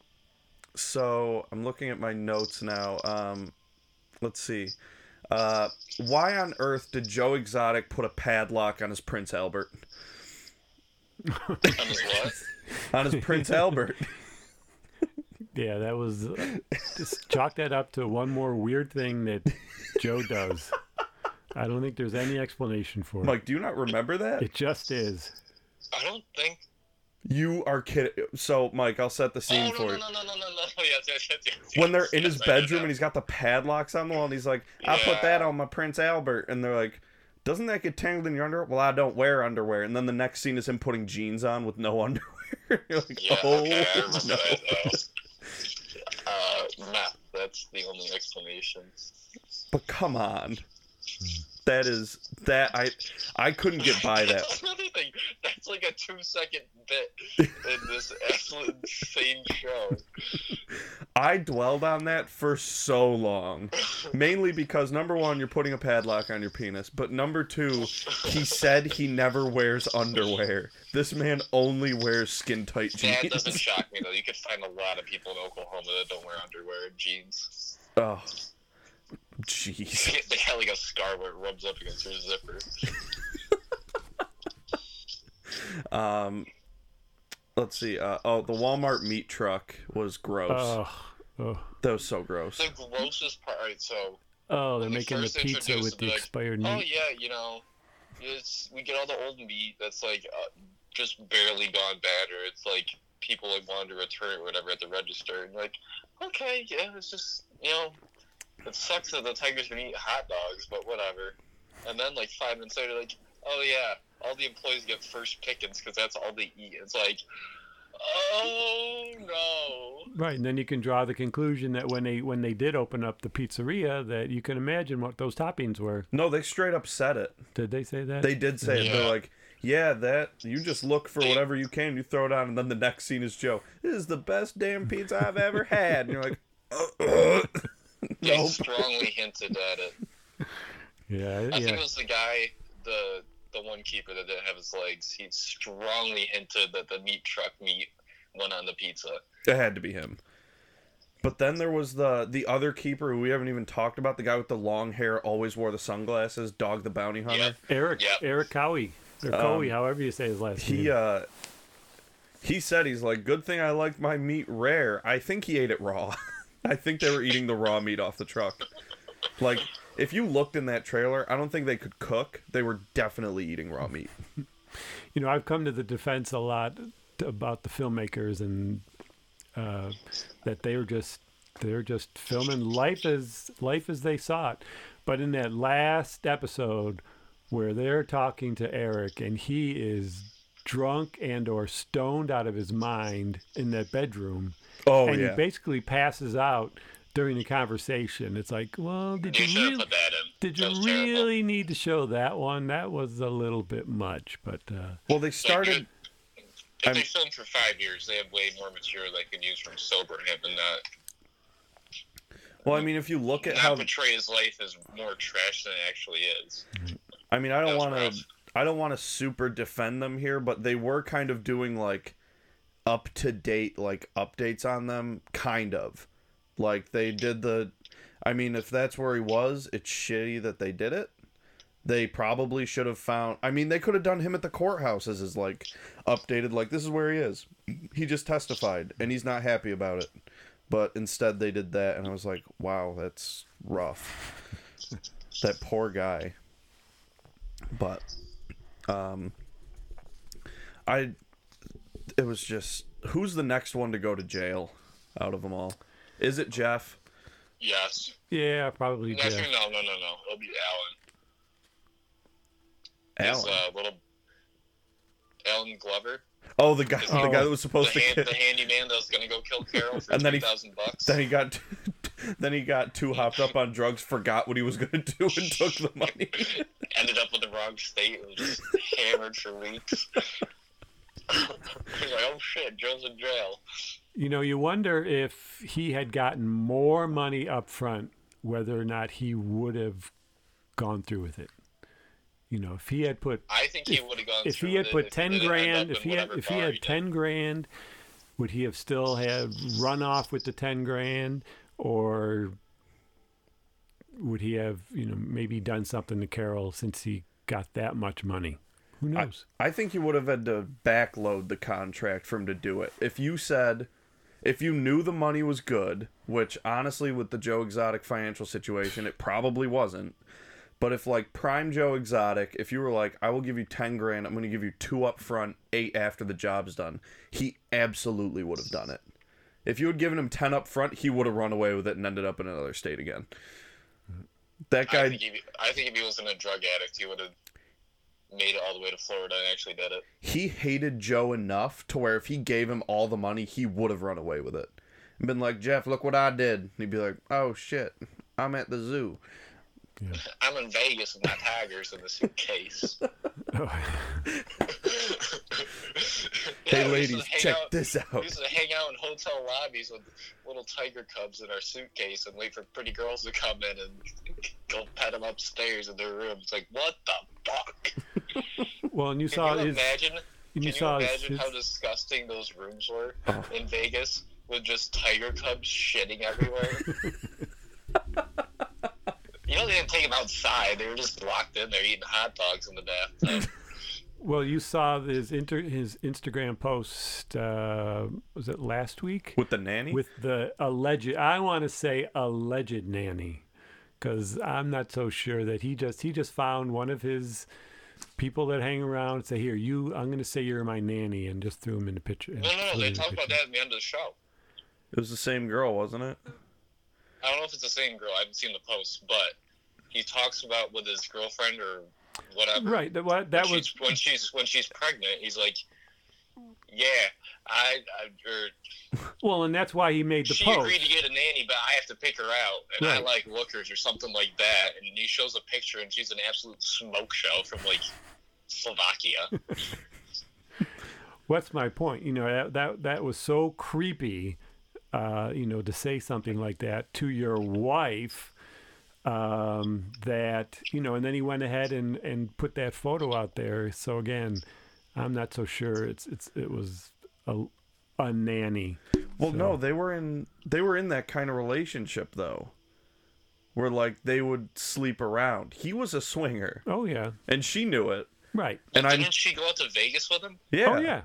so I'm looking at my notes now. Um, let's see. Uh, why on earth did Joe Exotic put a padlock on his Prince Albert? On his what? On his Prince Albert. Yeah, that was. Uh, just chalk that up to one more weird thing that Joe does. I don't think there's any explanation for it. Mike, do you not remember that? It just is. I don't think. You are kidding. So, Mike, I'll set the Oh scene no for no you. no no no no no! Yes yes yes yes. When they're in yes, his bedroom and he's got the padlocks on the wall and he's like, I put that on my Prince Albert. And they're like, doesn't that get tangled in your underwear? Well, I don't wear underwear. And then the next scene is him putting jeans on with no underwear. You're like, Yeah, oh, okay, no. that. Uh, uh, math. That's the only explanation. But come on. That is that I I couldn't get by that. That's another thing. That's like a two-second bit in this absolute insane show. I dwelled on that for so long. Mainly because number one, you're putting a padlock on your penis, but number two, he said he never wears underwear. This man only wears skin tight That doesn't shock me though. You could find a lot of people in Oklahoma that don't wear underwear and jeans. Oh, jeez. They got like a scar where it rubs up against their zipper. Um, let's see. Uh, oh, the Walmart meat truck was gross. Oh, oh, that was so gross. The grossest part. Alright, so oh! They're making the pizza with the like, expired meat. oh yeah, you know, it's we get all the old meat that's like uh, just barely gone bad, or it's like people like wanted to return it or whatever at the register, and like, okay, yeah, it's just you know, it sucks that the tigers can eat hot dogs, but whatever. And then like five minutes later, like, oh yeah, all the employees get first pickings because that's all they eat. It's like, oh no. Right, and then you can draw the conclusion that when they when they did open up the pizzeria, that you can imagine what those toppings were. No, they straight up said it. Did they say that? They did say it. They're like, yeah, that you just look for whatever you can, you throw it on, and then the next scene is Joe. This is the best damn pizza I've ever had. And you're like, uh, They nope. strongly hinted at it. yeah, I think it was the guy, the the one keeper that didn't have his legs. He strongly hinted that the meat truck meat went on the pizza. It had to be him. But then there was the the other keeper who we haven't even talked about, the guy with the long hair, always wore the sunglasses, Dog the Bounty Hunter. Yeah. Eric Yeah. Eric Cowie or Cowie, however you say his last He name. uh he said he's like, good thing I liked my meat rare. I think he ate it raw. I think they were eating the raw meat off the truck. Like if you looked in that trailer, I don't think they could cook. They were definitely eating raw meat. you know, I've come to the defense a lot about the filmmakers and uh, that they were just they're just filming life as life as they saw it. But in that last episode where they're talking to Eric and he is drunk and or stoned out of his mind in that bedroom Oh and yeah. he basically passes out during the conversation. It's like, well, did You you really that in. did That you was terrible. really need to show that one? That was a little bit much, but uh, well, they started If I'm- they filmed for five years, they have way more material they can use from sober him and not, Well, I mean, if you look at not how portray his life as more trash than it actually is. I mean, I don't want to. I don't want to super defend them here, but they were kind of doing like up to date like updates on them kind of. Like they did the I mean, if that's where he was, it's shitty that they did it. They probably should have found I mean, they could have done him at the courthouse as his like updated like this is where he is. He just testified and he's not happy about it. But instead they did that and I was like, "Wow, that's rough." that poor guy. But um I it was just who's the next one to go to jail out of them all? Is it Jeff? Yes. yeah, probably No, Jeff. no, no, no, no. It'll be Alan. His Alan. uh, little Alan Glover, oh, the guy, the Oh. guy that was the, supposed to hand, get, the handyman that was gonna go kill Carole for And then he- bucks. then he got then he got too hopped up on drugs, forgot what he was going to do and took the money. Ended up with the wrong state and was just hammered for weeks. He's like, oh shit, Joe's in jail. You know, you wonder if he had gotten more money up front, whether or not he would have gone through with it. You know, if he had put I think he would have gone. if through he had with it put if ten grand, if he had if he had did. ten grand, would he have still had run off with the ten grand, or would he have you know maybe done something to Carole since he got that much money? Who knows? I think you would have had to backload the contract for him to do it. If you said, if you knew the money was good, which honestly, with the Joe Exotic financial situation, it probably wasn't. But if like Prime Joe Exotic, if you were like, I will give you ten grand, I'm going to give you two up front, eight after the job's done, he absolutely would have done it. If you had given him ten up front, he would have run away with it and ended up in another state again. That I guy, think, if, I think if he wasn't a drug addict, he would have made it all the way to Florida and actually did it. he hated Joe enough to where if he gave him all the money, he would have run away with it. And been like, Jeff, look what I did. And he'd be like, oh shit, I'm at the zoo. Yeah. I'm in Vegas with my tigers in the suitcase. Hey Yeah, we ladies, check out- this We out. used to hang out in hotel lobbies with little tiger cubs in our suitcase and wait for pretty girls to come in and go pet them upstairs in their rooms. It's like, what the fuck? Well, and you Can saw you imagine? and Can you you saw his, imagine his- how disgusting those rooms were Oh. in Vegas with just tiger cubs shitting everywhere? you know they didn't take them outside; they were just locked in there eating hot dogs in the bathtub. well, you saw his inter, his Instagram post. Uh, was it last week? With the nanny? with the alleged i want to say alleged nanny because i'm not so sure that he just he just found one of his people that hang around say, "Here, you, I'm going to say you're my nanny," and just threw him in the picture. Uh, no, no, no. They talk about that at the end of the show. It was the same girl, wasn't it? I don't know if it's the same girl. I haven't seen the post, but he talks about with his girlfriend or whatever. Right. That, what, that when was she's, when she's when she's pregnant. He's like, "Yeah, I, I or well, and that's why he made the she post. agreed to get a nanny, but I have to pick her out, and I like lookers or something like that." And he shows a picture, and she's an absolute smoke show from like Slovakia. What's my point? You know that that that was so creepy. Uh, you know, to say something like that to your wife. Um, that you know, and then he went ahead and and put that photo out there. So again, I'm not so sure it's it's it was a a nanny. Well, So- no, they were in they were in that kind of relationship though, where like they would sleep around. He was a swinger, Oh yeah, and she knew it. right. And I, Didn't she go out to Vegas with him? yeah, Oh yeah.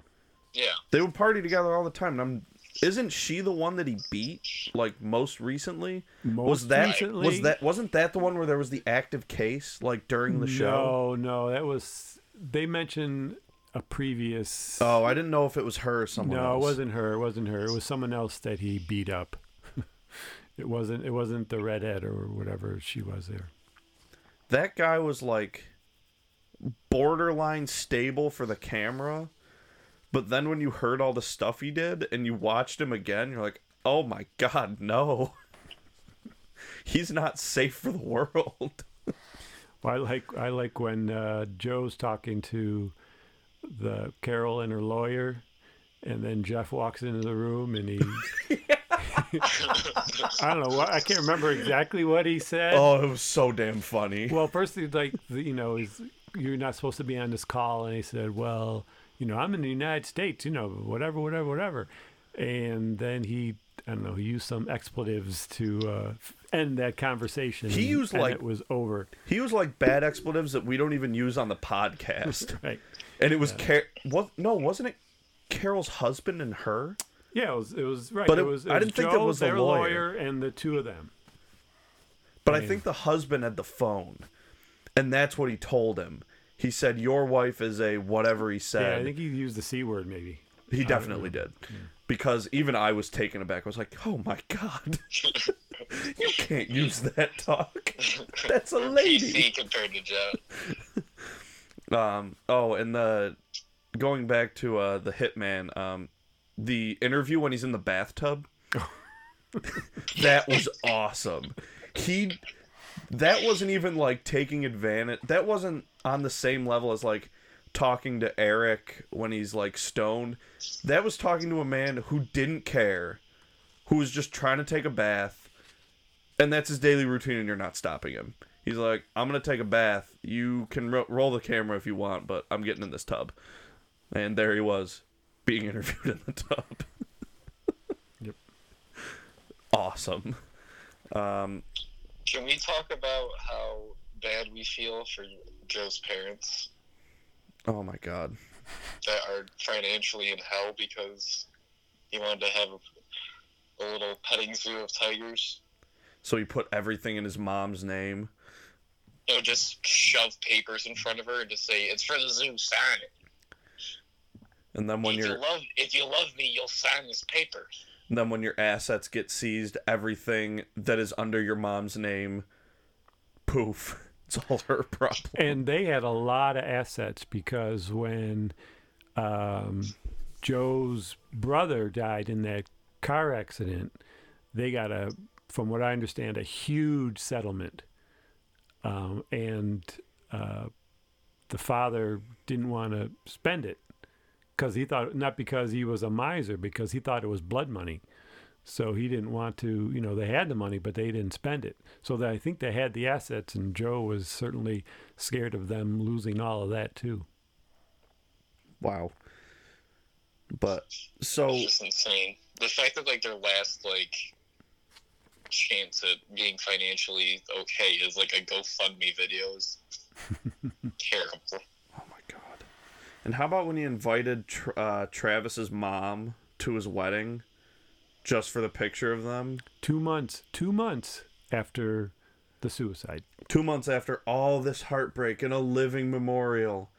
Yeah. they would party together all the time. And I'm, isn't she the one that he beat like most recently? Most was that recently, was that wasn't that the one where there was the active case like during the show? No, no, that was they mentioned a previous. Oh, I didn't know if it was her or someone no, else. it wasn't her. It wasn't her. It was someone else that he beat up. it wasn't. It wasn't the redhead or whatever she was there. that guy was like borderline stable for the camera but then when you heard all the stuff he did and you watched him again you're like oh my god no he's not safe for the world Well, I like. I like when uh, Joe's talking to the Carole and her lawyer, and then Jeff walks into the room and he. I don't know. what I can't remember exactly what he said. oh it was so damn funny Well, first he's like, you know, you're not supposed to be on this call, and he said, well, you know, I'm in the United States, you know, whatever, whatever, whatever, and then he, I don't know, he used some expletives to uh, end that conversation. He used, like- it was over. he used like bad expletives that we don't even use on the podcast Right? And it was Car- what no wasn't it carole's husband and her Yeah, it was. It was right. But it, it- was. It I didn't think Joe, that was the their lawyer. and the two of them. But I Damn. think the husband had the phone, and that's what he told him. He said, "Your wife is a whatever." He said. Yeah, said. I think he used the c word maybe. he definitely did, because even I was taken aback. I was like, "Oh my god, you can't use that talk. That's a lady." PC compared to Jeff. Um. Oh, and the going back to uh the hitman. Um, the interview when he's in the bathtub. that was awesome. He that wasn't even like taking advantage. That wasn't on the same level as like talking to Eric when he's like stoned. That was talking to a man who didn't care, who was just trying to take a bath, and that's his daily routine, and you're not stopping him. He's like, I'm gonna take a bath. You can ro- roll the camera if you want, but I'm getting in this tub. And there he was, being interviewed in the tub. Yep. Awesome. Um, Can we talk about how bad we feel for Joe's parents oh my god. that are financially in hell because he wanted to have a, a little petting zoo of tigers? So he put everything in his mom's name. You know, just shove papers in front of her and just say, "It's for the zoo. Sign it." And then when if your you love, if you love me, you'll sign this paper. and then when your assets get seized, everything that is under your mom's name, poof, it's all her problem. And they had a lot of assets because when um, Joe's brother died in that car accident, they got a, from what I understand, a huge settlement. Um, and uh, the father didn't want to spend it because he thought, not because he was a miser, because he thought it was blood money. So he didn't want to, you know, they had the money, but they didn't spend it. So that I think they had the assets, and Joe was certainly scared of them losing all of that too. Wow. But so It's just insane. The fact that like their last like chance at being financially okay is like a GoFundMe video is terrible. Oh my god. And how about when he invited Tr- uh, Travis's mom to his wedding just for the picture of them? Two months, two months after the suicide. Two months after all this heartbreak and a living memorial,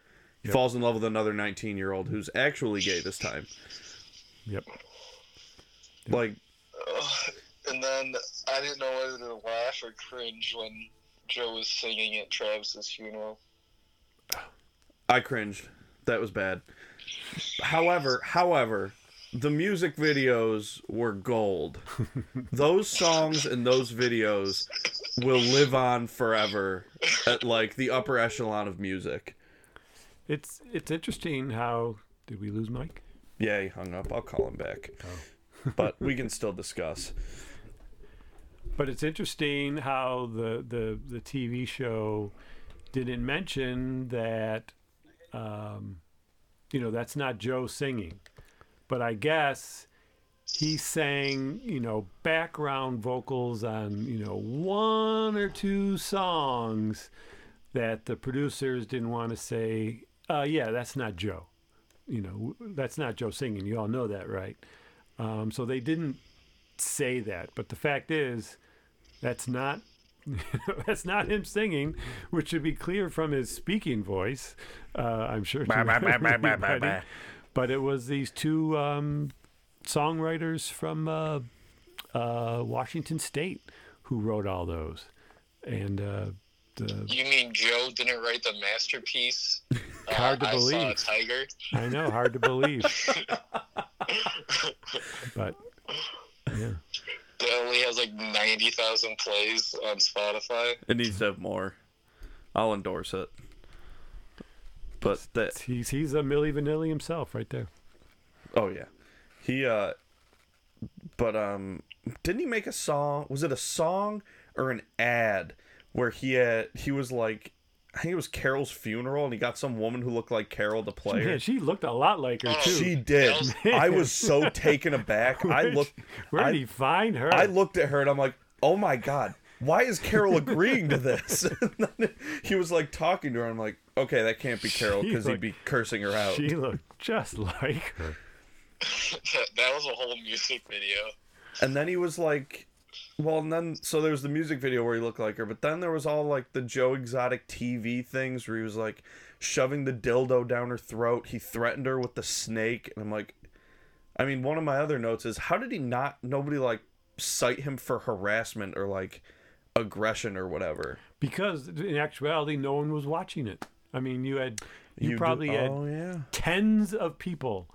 he falls in love with another 19 year old who's actually gay this time. Yep. Like, Ugh. and then I didn't know whether to laugh or cringe when Joe was singing at Travis's funeral. I cringed. That was bad. However, however, the music videos were gold. those songs and those videos will live on forever at like the upper echelon of music. It's it's interesting how did we lose Mike? Yeah, he hung up. I'll call him back. Oh. but we can still discuss. But it's interesting how the the the TV show didn't mention that um, you know that's not Joe singing, but I guess he sang you know background vocals on you know one or two songs that the producers didn't want to say. Uh, yeah, that's not Joe. You know, that's not Joe singing. You all know that, right? Um, so they didn't say that. But the fact is, that's not that's not him singing, which should be clear from his speaking voice. Uh, I'm sure. Bah, bah, bah, bah, bah, bah, bah. But it was these two um, songwriters from uh, uh, Washington State who wrote all those, and uh, the, You mean Joe didn't write the masterpiece? Uh, Hard to I saw a believe. tiger. I know hard to believe, but yeah. That only has like ninety thousand plays on Spotify. It needs to have more. I'll endorse it. But that He's he's a Milli Vanilli himself, right there. oh yeah. He uh but um didn't he make a song? Was it a song or an ad where he had he was like I think it was Carole's funeral and he got some woman who looked like Carole to play her. Man, she looked a lot like her Oh, too. She did. Man. I was so taken aback. I Where'd- looked Where did I- he find her? I looked at her and I'm like, "Oh my god, why is Carole agreeing to this?" And then he was like talking to her. I'm like, "Okay, that can't be Carole because he'd be cursing her out." She looked just like her. that, that was a whole music video. And then he was like, "Well," and then so there was the music video where he looked like her, but then there was all like the Joe Exotic TV things where he was like shoving the dildo down her throat. He threatened her with the snake, and I'm like, I mean, one of my other notes is how did he not? Nobody like cite him for harassment or like aggression or whatever. Because in actuality, no one was watching it. I mean, you had you, do- probably had Oh yeah. tens of people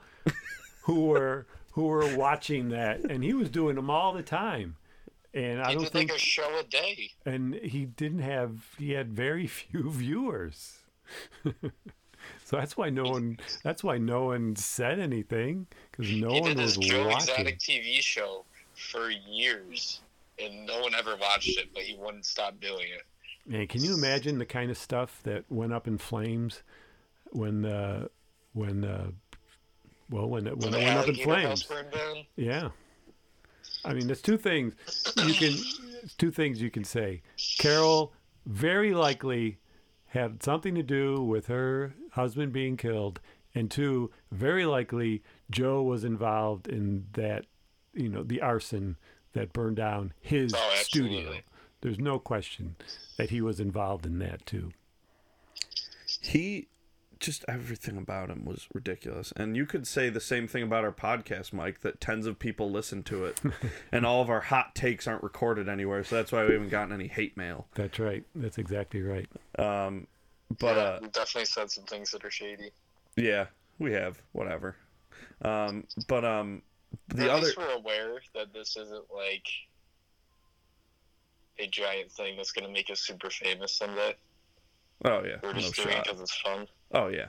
who were who were watching that, and he was doing them all the time. And I don't think, like a show a day. and he didn't have he had very few viewers. so that's why no one that's why no one said anything because no he one did was this Joe watching. Exotic TV show for years, and no one ever watched it, but he wouldn't stop doing it. Man, can you imagine the kind of stuff that went up in flames when uh, when uh, well when it when the it went up in flames? Yeah. I mean, there's two things you can two things you can say. Carole very likely had something to do with her husband being killed, and two, very likely Joe was involved in that, you know, the arson that burned down his Oh, studio. There's no question that he was involved in that too. he just everything about him was ridiculous and you could say the same thing about our podcast mike that tens of people listen to it and all of our hot takes aren't recorded anywhere so that's why we haven't gotten any hate mail That's right. That's exactly right. um but Yeah, uh definitely said some things that are shady. yeah we have whatever um but um the At other least we're aware that this isn't like a giant thing that's going to make us super famous someday. oh yeah We're no just doing it because it's fun. Oh yeah.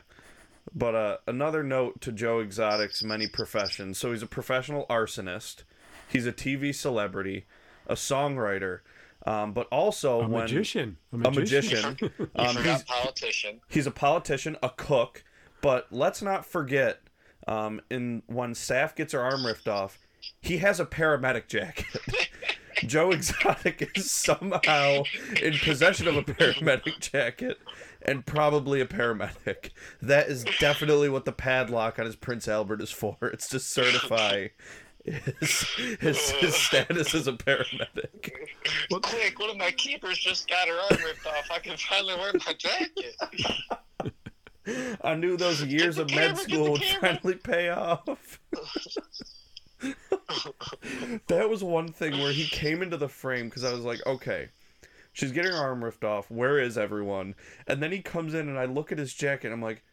But uh, another note to Joe Exotic's many professions. So he's a professional arsonist. He's a TV celebrity, a songwriter, um, but also A when magician. A a magician. magician. You um, he's, politician. he's a politician, a cook. But let's not forget, um, in when Saff gets her arm ripped off, he has a paramedic jacket. Joe Exotic is somehow in possession of a paramedic jacket and probably a paramedic. That is definitely what the padlock on his Prince Albert is for. It's to certify his his, his status as a paramedic. Quick, one of my keepers just got her arm ripped off. I can finally wear my jacket. I knew those years of camera, med school would finally pay off. that was one thing where he came into the frame because I was like, okay, she's getting her arm ripped off. Where is everyone? And then he comes in and I look at his jacket and I'm like,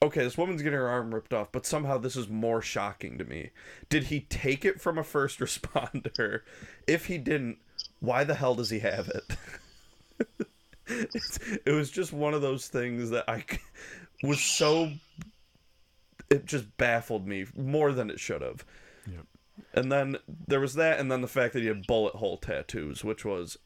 okay, this woman's getting her arm ripped off, but somehow this is more shocking to me. Did he take it from a first responder? If he didn't, why the hell does he have it? it's, it was just one of those things that I was so. It just baffled me more than it should have. Yep. And then there was that, and then the fact that he had bullet hole tattoos, which was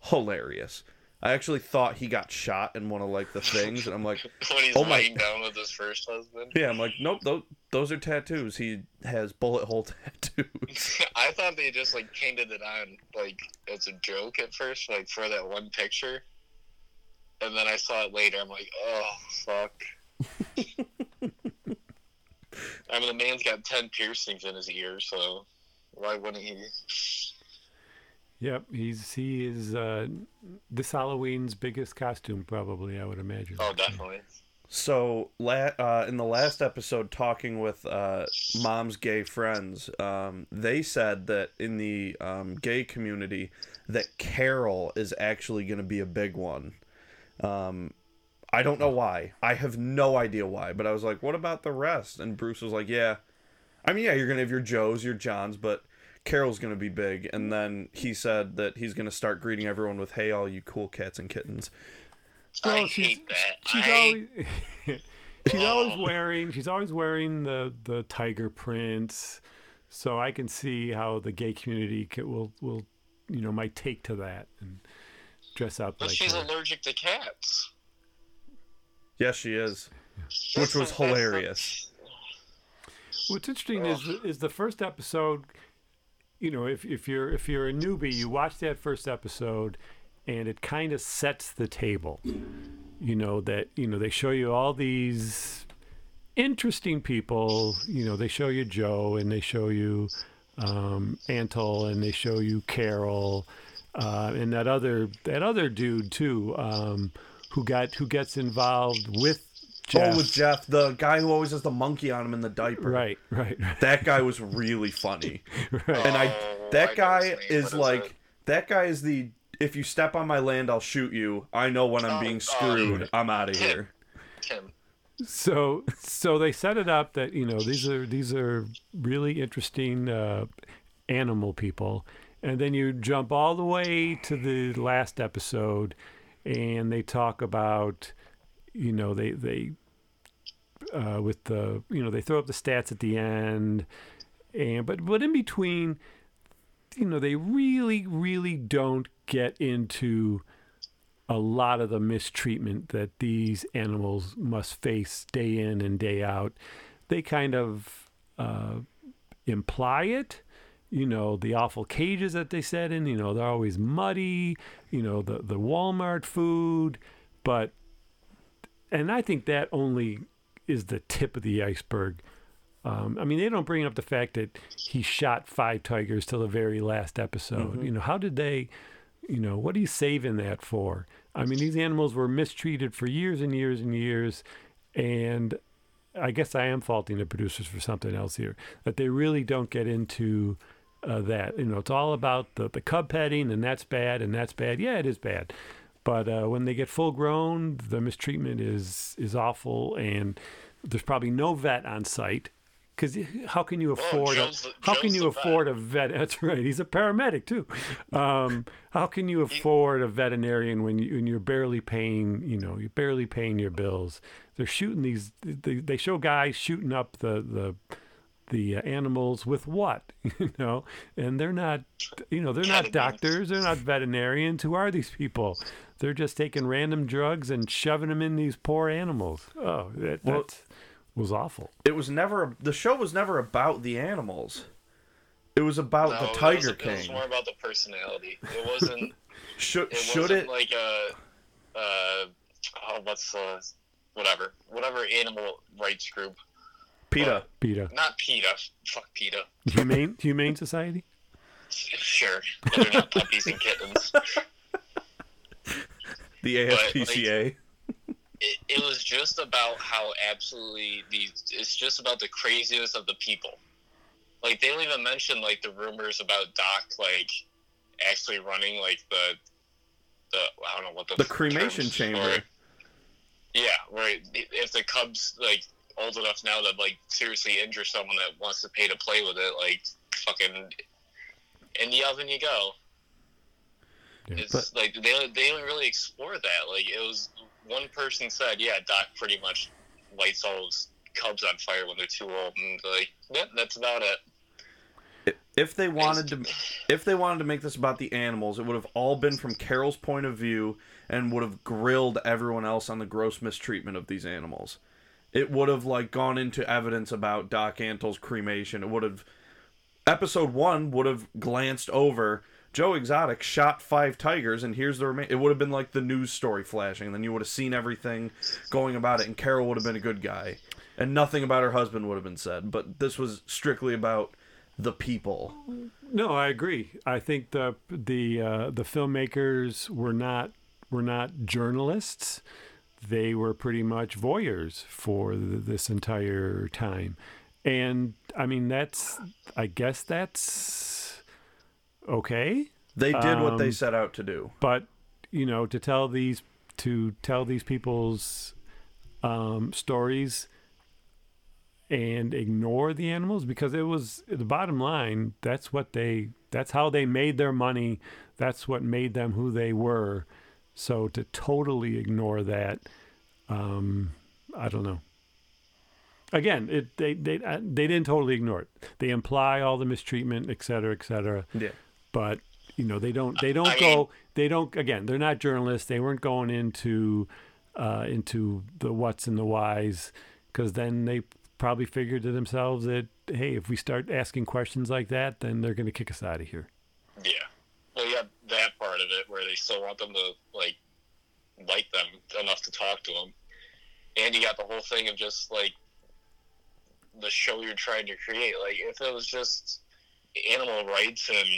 hilarious. I actually thought he got shot in one of like the things, and I'm like, when he's Oh my- down with his first husband. yeah, I'm like, nope, those those are tattoos. He has bullet hole tattoos. I thought they just like painted it on like as a joke at first, like for that one picture. And then I saw it later. I'm like, oh fuck. I mean, the man's got ten piercings in his ear, so why wouldn't he? Yep, he's he is uh, this Halloween's biggest costume, probably. I would imagine. Oh, definitely. So, la- uh, in the last episode, talking with uh, mom's gay friends, um, they said that in the um, gay community, that Carole is actually going to be a big one. Um, I don't know why. I have no idea why. But I was like, "What about the rest?" And Bruce was like, "Yeah, I mean, yeah, you're gonna have your Joes, your Johns, but Carole's gonna be big." And then he said that he's gonna start greeting everyone with, "Hey, all you cool cats and kittens." I she's- hate that. She's I, always she's always oh. wearing she's always wearing the the tiger prints, so I can see how the gay community will will you know might take to that and dress up but like she's her. allergic to cats. Yes, she is. Which was the- that's the- hilarious. What's interesting is is the first episode. You know, if if you're if you're a newbie, you watch that first episode, and it kind of sets the table. You know that you know they show you all these interesting people. You know, they show you Joe, and they show you um, Antle, and they show you Carole, uh, and that other that other dude too, um, who got who gets involved with Jeff. Oh, with Jeff, the guy who always has the monkey on him in the diaper. Right, right, right. That guy was really funny. right. And I Oh, that know guy his name. is like it? that guy is the if you step on my land I'll shoot you. I know when I'm Oh, being oh, screwed. I'm out of here. Tim. so so they set it up that you know these are these are really interesting uh, animal people and then you jump all the way to the last episode and they talk about you know they they uh, with the you know they throw up the stats at the end and but but in between you know they really really don't get into a lot of the mistreatment that these animals must face day in and day out. They kind of uh, imply it. You know, the awful cages that they set in, you know, they're always muddy, you know, the, the Walmart food. But, and I think that only is the tip of the iceberg. Um, I mean, they don't bring up the fact that he shot five tigers till the very last episode. You know, how did they, you know, what are you saving that for? I mean, these animals were mistreated for years and years and years, and I guess I am faulting the producers for something else here that they really don't get into uh, that. You know, it's all about the the cub petting, and that's bad, and that's bad. Yeah, it is bad, but uh, when they get full grown, the mistreatment is is awful, and there's probably no vet on site. Because how can you afford a, Joe's how can you the vet. afford a vet? That's right. He's a paramedic too. Um, how can you afford a veterinarian when you when you're barely paying? You know, you're barely paying your bills. They're shooting these. They, they show guys shooting up the the the uh, animals with what you know, and they're not. You know, they're not doctors. They're not veterinarians. Who are these people? They're just taking random drugs and shoving them in these poor animals. Oh, that, Well- that was awful. It was never the show was never about the animals. It was about No, the it Tiger was, It was King. more about the personality. It wasn't. Should It should wasn't it? like a, uh, oh, what's uh, whatever, whatever animal rights group PETA. PETA, Not PETA. Fuck PETA. Humane Humane Society. Sure, they're not puppies and kittens. The But, ASPCA. It, it was just about how absolutely these. It's just about the craziness of the people. Like they don't even mention like the rumors about Doc like actually running like the the I don't know what the The cremation chamber. for. Yeah, where if the Cubs like old enough now to like seriously injure someone that wants to pay to play with it, like fucking in the oven you go. Yeah, It's but- like they they didn't really explore that. Like it was one person said, yeah, Doc pretty much lights all his Cubs on fire when they're too old, and like, yeah, that's about it. if they wanted to if they wanted to make this about the animals it would have all been from carole's point of view and would have grilled everyone else on the gross mistreatment of these animals it would have like gone into evidence about doc antle's cremation it would have episode one would have glanced over joe exotic shot five tigers and here's the remain it would have been like the news story flashing and then you would have seen everything going about it and carole would have been a good guy and nothing about her husband would have been said but this was strictly about the people No, I agree. I think the the uh, the filmmakers were not were not journalists. They were pretty much voyeurs for th this entire time, and I mean that's I guess that's okay. They did what they Um, set out to do. but you know to tell these to tell these people's um, stories and ignore the animals because it was the bottom line that's what they that's how they made their money that's what made them who they were so to totally ignore that um i don't know. Again it they they uh, they didn't totally ignore it. They imply all the mistreatment et cetera et cetera. Yeah. but you know they don't they don't I go mean- they don't again they're not journalists. They weren't going into uh, into the what's and the whys because then they probably figured to themselves that hey if we start asking questions like that then they're going to kick us out of here. Yeah. Have that part of it where they still want them to like like them enough to talk to them, and you got the whole thing of just like the show you're trying to create. Like if it was just animal rights and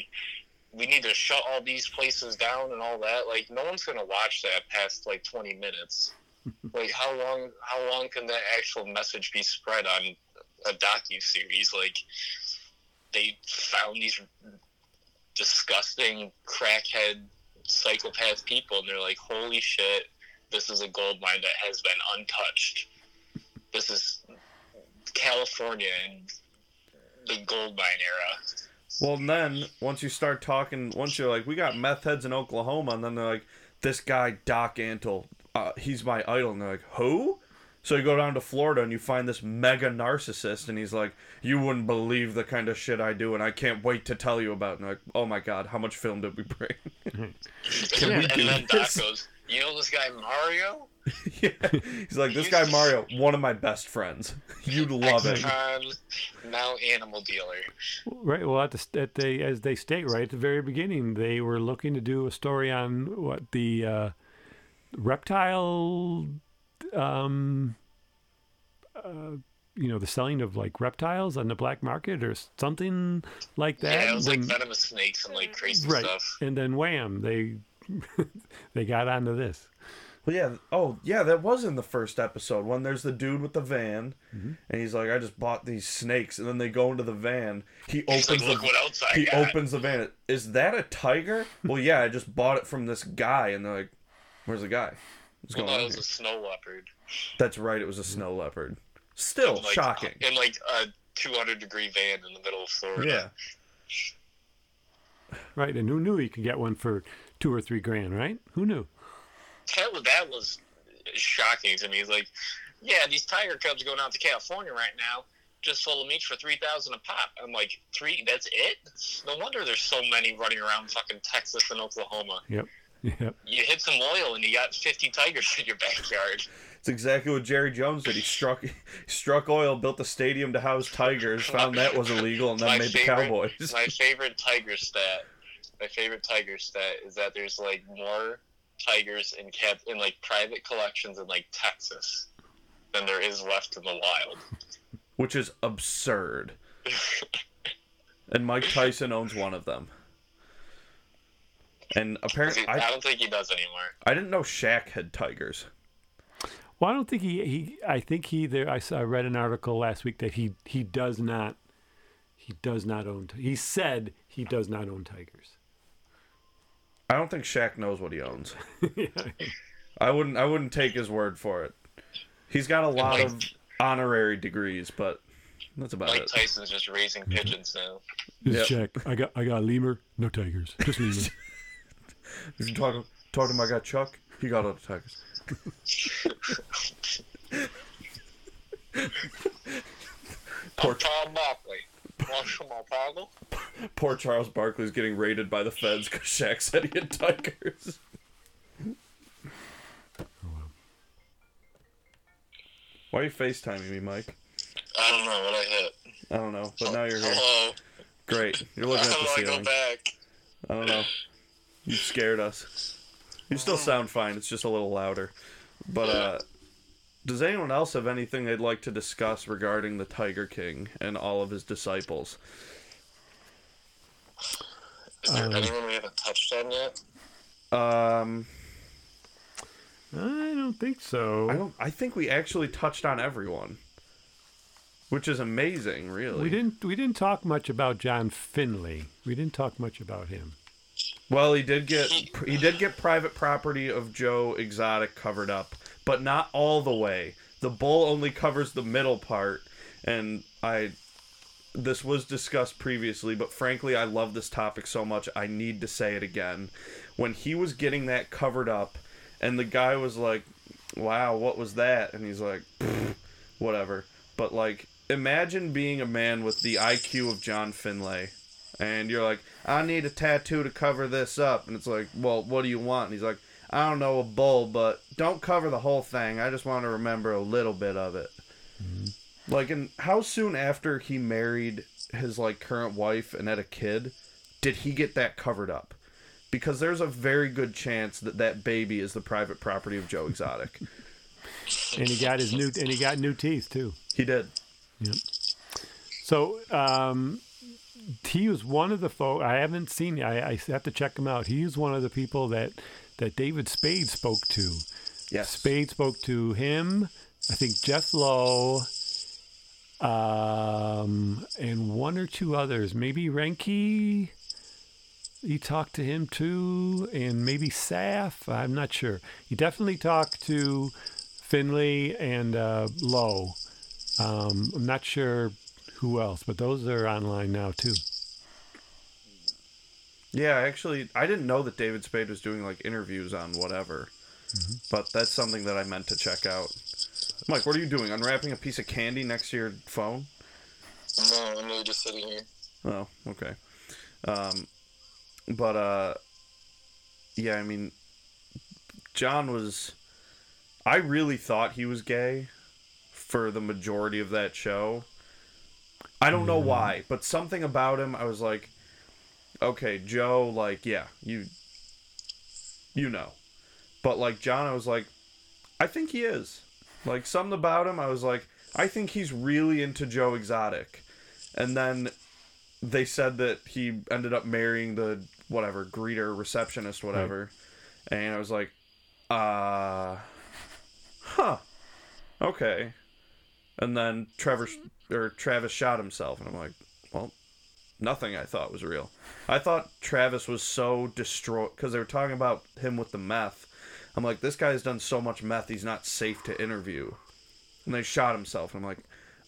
we need to shut all these places down and all that, like no one's gonna watch that past like 20 minutes. like how long? How long can that actual message be spread on a docu series? Like they found these disgusting crackhead psychopath people and they're like holy shit this is a gold mine that has been untouched this is california and the gold mine era Well, then once you start talking, once you're like, we got meth heads in Oklahoma, and then they're like, this guy Doc Antle, uh, he's my idol, and they're like, who? So you go down to Florida and you find this mega narcissist, and he's like, you wouldn't believe the kind of shit I do, and I can't wait to tell you about. it. And like, oh my god, how much film did we bring? Can we and do then this? doc goes you know this guy mario yeah. He's like, this guy Mario, one of my best friends. You'd love it. Ex-con, now animal dealer right well at the at the as they state right at the very beginning they were looking to do a story on what the uh, reptile um uh, you know the selling of like reptiles on the black market or something like that yeah it was like venomous snakes and like crazy right stuff and then wham they they got onto this Well, yeah. Oh, yeah. That was in the first episode when there's the dude with the van, Mm-hmm. and he's like, "I just bought these snakes," and then they go into the van. He He's opens like, look the what else I he got. opens the van. Is that a tiger? well, yeah. I just bought it from this guy, and they're like, "Where's the guy? What's well, going no, on?" it was here?" a snow leopard That's right. It was a snow leopard. Still like, shocking. in like a 200 degree van in the middle of Florida. Yeah. right and who knew you could get one for two or three grand right who knew that was, that was shocking to me. It's like, yeah, these tiger cubs going out to California right now, just sold them each for three thousand a pop. I'm like, three? That's it? No wonder there's so many running around fucking Texas and Oklahoma. yep yep You hit some oil and you got 50 tigers in your backyard. It's exactly what Jerry Jones did. He struck he struck oil, built a stadium to house tigers, found that was illegal, and then My made the Cowboys. My favorite tiger stat. My favorite tiger stat is that there's like more tigers in cap in like private collections in like Texas than there is left in the wild. which is absurd. and Mike Tyson owns one of them. And apparently, I, I, don't think he does anymore. I didn't know Shaq had tigers. Well, I don't think he, he I think he there I saw I read an article last week that he he does not he does not own he said he does not own tigers. I don't think Shaq knows what he owns. yeah. I wouldn't. I wouldn't take his word for it. He's got a lot of honorary degrees, but that's about Mike it. Tyson's just raising pigeons now. This is Yep. Jack. I got I got a lemur, no tigers, just lemur. If you talk talk to my guy Chuck, he got all the tigers. Poor- Tom Barkley. Poor Charles Barkley's getting raided by the feds because Shaq said he had tigers. Why are you FaceTiming me, Mike? I don't know what I hit. I don't know, but now you're here. Hello. Great. You're looking at the do I go ceiling. back? I don't know. You scared us. You still sound fine. It's just a little louder. But uh does anyone else have anything they'd like to discuss regarding the Tiger King and all of his disciples? Is there Um, anyone we haven't touched on yet? Um I don't think so. I don't I think we actually touched on everyone. Which is amazing, really. we didn't we didn't talk much about John Finlay. We didn't talk much about him. Well, he did get he did get private property of Joe Exotic covered up, but not all the way. The bull only covers the middle part, and I this was discussed previously, but frankly, I love this topic so much I need to say it again. When he was getting that covered up, and the guy was like, "Wow, what was that?" and he's like, "Whatever." But like, imagine being a man with the IQ of John Finlay and you're like, I need a tattoo to cover this up. And it's like, well, what do you want? And he's like, I don't know, a bull, but don't cover the whole thing. I just want to remember a little bit of it. Like, and how soon after he married his like current wife and had a kid did he get that covered up? Because there's a very good chance that that baby is the private property of Joe Exotic. And he got his new and he got new teeth too. he did. Yep. So um, he was one of the folk. I haven't seen. I, I have to check him out. He was one of the people that that David Spade spoke to. Yes. Spade spoke to him. I think Jeff Lowe, um, and one or two others. Maybe Reinke. He talked to him too, and maybe Saff. I'm not sure. He definitely talked to Finlay and uh, Lowe. Um, I'm not sure who else, but those are online now too. Yeah, actually, I didn't know that David Spade was doing like interviews on whatever, but that's something that I meant to check out. Mike, what are you doing? Unwrapping a piece of candy next to your phone? No, I'm really just sitting here. Oh, okay. Um, but uh, yeah, I mean, John was. I really thought he was gay for the majority of that show. I don't know why, but something about him, I was like, okay, Joe, like, yeah, you, you know, but like John, I was like, I think he is. Like something about him, I was like, I think he's really into Joe Exotic, and then they said that he ended up marrying the whatever greeter receptionist whatever. And i was like uh huh okay. And then trevor sh- or travis shot himself and i'm like well nothing i thought was real i thought travis was so destroyed because they were talking about him with the meth i'm like this guy's done so much meth he's not safe to interview and they shot himself and i'm like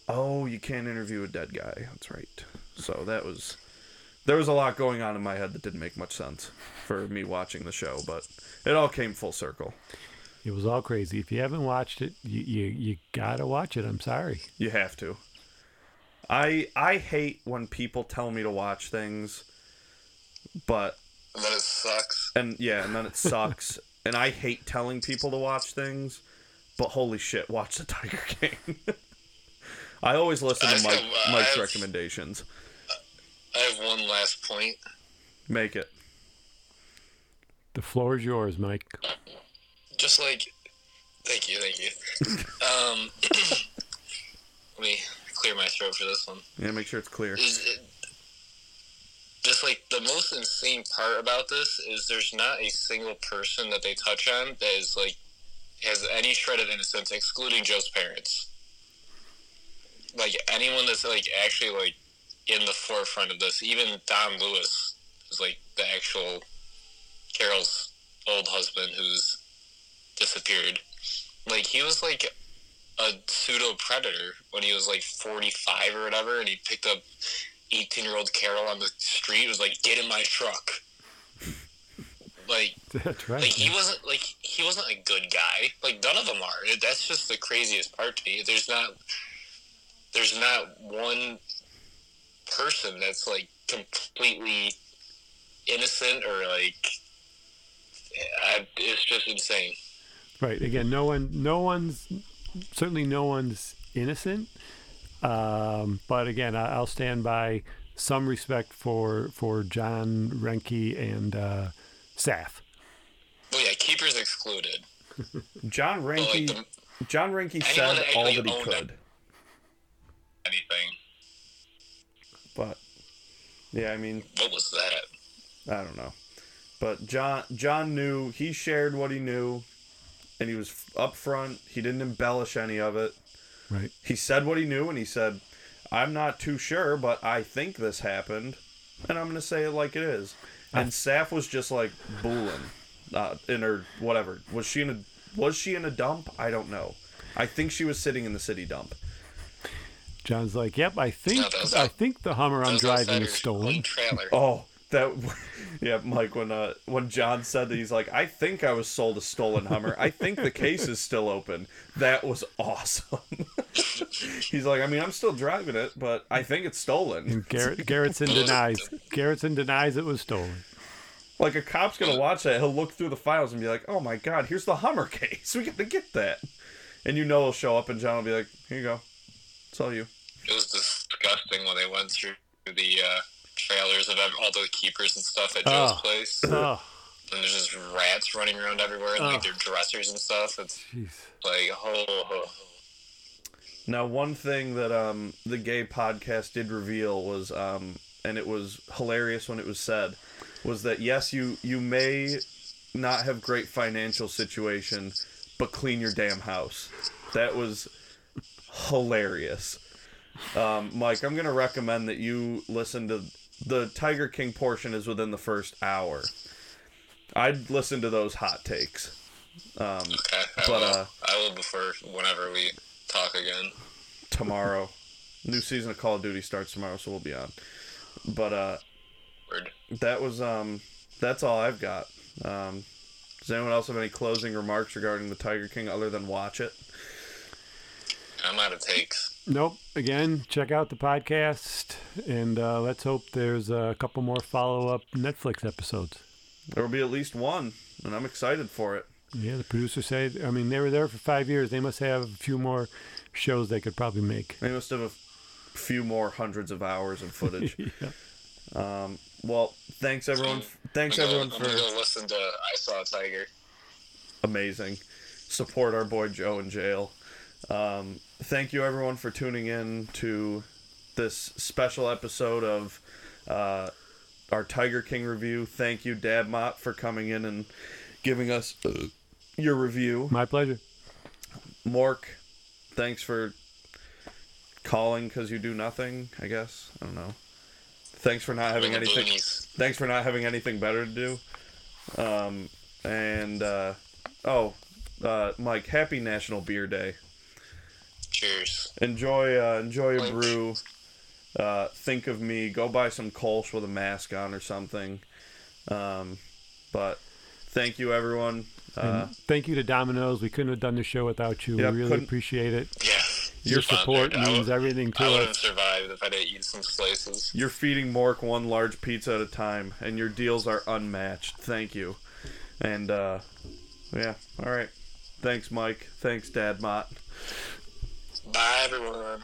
oh you can't interview a dead guy that's right so that was there was a lot going on in my head that didn't make much sense for me watching the show, but it all came full circle. It was all crazy. If you haven't watched it, you you, you gotta watch it. I'm sorry. You have to. I I hate when people tell me to watch things, but And then it sucks. and yeah, and then it sucks. and I hate telling people to watch things, but holy shit, watch the Tiger King. I always listen to Mike, have, uh, Mike's have- recommendations. I have one last point. Make it. The floor is yours, Mike. Just like, thank you, thank you. um, let me clear my throat for this one. Yeah, make sure it's clear. Is it, just like the most insane part about this is there's not a single person that they touch on that is like has any shred of innocence, excluding Joe's parents. Like anyone that's like actually like in the forefront of this, even Don Lewis is like the actual Carole's old husband who's disappeared. Like he was like a pseudo predator when he was like 45 or whatever, and he picked up 18 year old Carole on the street. Was like, "Get in my truck." Like, That's right. like he wasn't like he wasn't a good guy. Like none of them are. That's just the craziest part to me. There's not there's not one person that's like completely innocent or like I, it's just insane. Right. Again, no one, no one's certainly no one's innocent. Um, but again, I, I'll stand by some respect for for John Reinke and uh, Saff. Well, yeah, keepers excluded. John But like the, John Reinke Anyone said that all that he could, it. anything. but yeah, I mean, What was that? I don't know. But John John knew he shared what he knew, and he was upfront. He didn't embellish any of it. Right. He said what he knew, and he said, "I'm not too sure, but I think this happened, and I'm going to say it like it is." And Saff was just like booling, uh, in her whatever. Was she in a Was she in a dump? I don't know. I think she was sitting in the city dump. John's like, "Yep, I think No, that was I think the Hummer I'm Those driving is her stolen." own Trailer. Oh, that yeah, Mike. When uh, when John said that, he's like, I think I was sold a stolen Hummer. I think the case is still open. That was awesome. he's like, I mean, I'm still driving it, but I think it's stolen. And Garrett Garretson denies. Garretson denies it was stolen. Like a cop's gonna watch that, he'll look through the files and be like, Oh my god, here's the Hummer case. We got to get that. And you know he'll show up, and John will be like, Here you go, it's all you. It was disgusting when they went through the uh, trailers of ev- all the keepers and stuff at Joe's Oh. place. Oh, And there's just rats running around everywhere and like Oh. their dressers and stuff. It's jeez. like, oh, oh. Now, one thing that um, the gay podcast did reveal was, um, and it was hilarious when it was said, was that yes, you you may not have great financial situation, but clean your damn house. That was hilarious. Um, Mike, I'm gonna recommend that you listen to the Tiger King portion is within the first hour. I'd listen to those hot takes. Um, okay. I But, will. uh, I will before whenever we talk again. tomorrow. New season of Call of Duty starts tomorrow, so we'll be on. But uh, Word. that was um, that's all I've got. Um, does anyone else have any closing remarks regarding the Tiger King other than watch it? I'm out of takes. Nope. Again, check out the podcast, and uh, let's hope there's a couple more follow-up Netflix episodes. There will be at least one, and I'm excited for it. Yeah, the producer said. I mean, they were there for five years. They must have a few more shows they could probably make. They must have a few more hundreds of hours of footage. yeah. well, thanks everyone. Thanks I'm gonna, everyone I'm gonna for go listen to I Saw a Tiger. amazing. Support our boy Joe in jail. Um, thank you everyone for tuning in to this special episode of uh, our Tiger King review. Thank you, Dad Mott, for coming in and giving us uh, your review. My pleasure. Mork, thanks for calling because you do nothing. I guess I don't know. Thanks for not having anything. Thanks for not having anything better to do. Um, and uh, oh, uh, Mike, happy National Beer Day. Cheers. Enjoy, uh, enjoy a Thanks. brew. Uh, think of me. Go buy some Kolsch with a mask on or something. Um, but thank you, everyone. Uh, And thank you to Domino's. We couldn't have done the show without you. Yep, we really couldn't- appreciate it. Yeah. Your support honored. I means would- everything I to wouldn't have us. survived if I didn't eat some slices. You're feeding Mork one large pizza at a time, and your deals are unmatched. Thank you. And uh, yeah, all right. Thanks, Mike. Thanks, Dad Mott. Bye, everyone.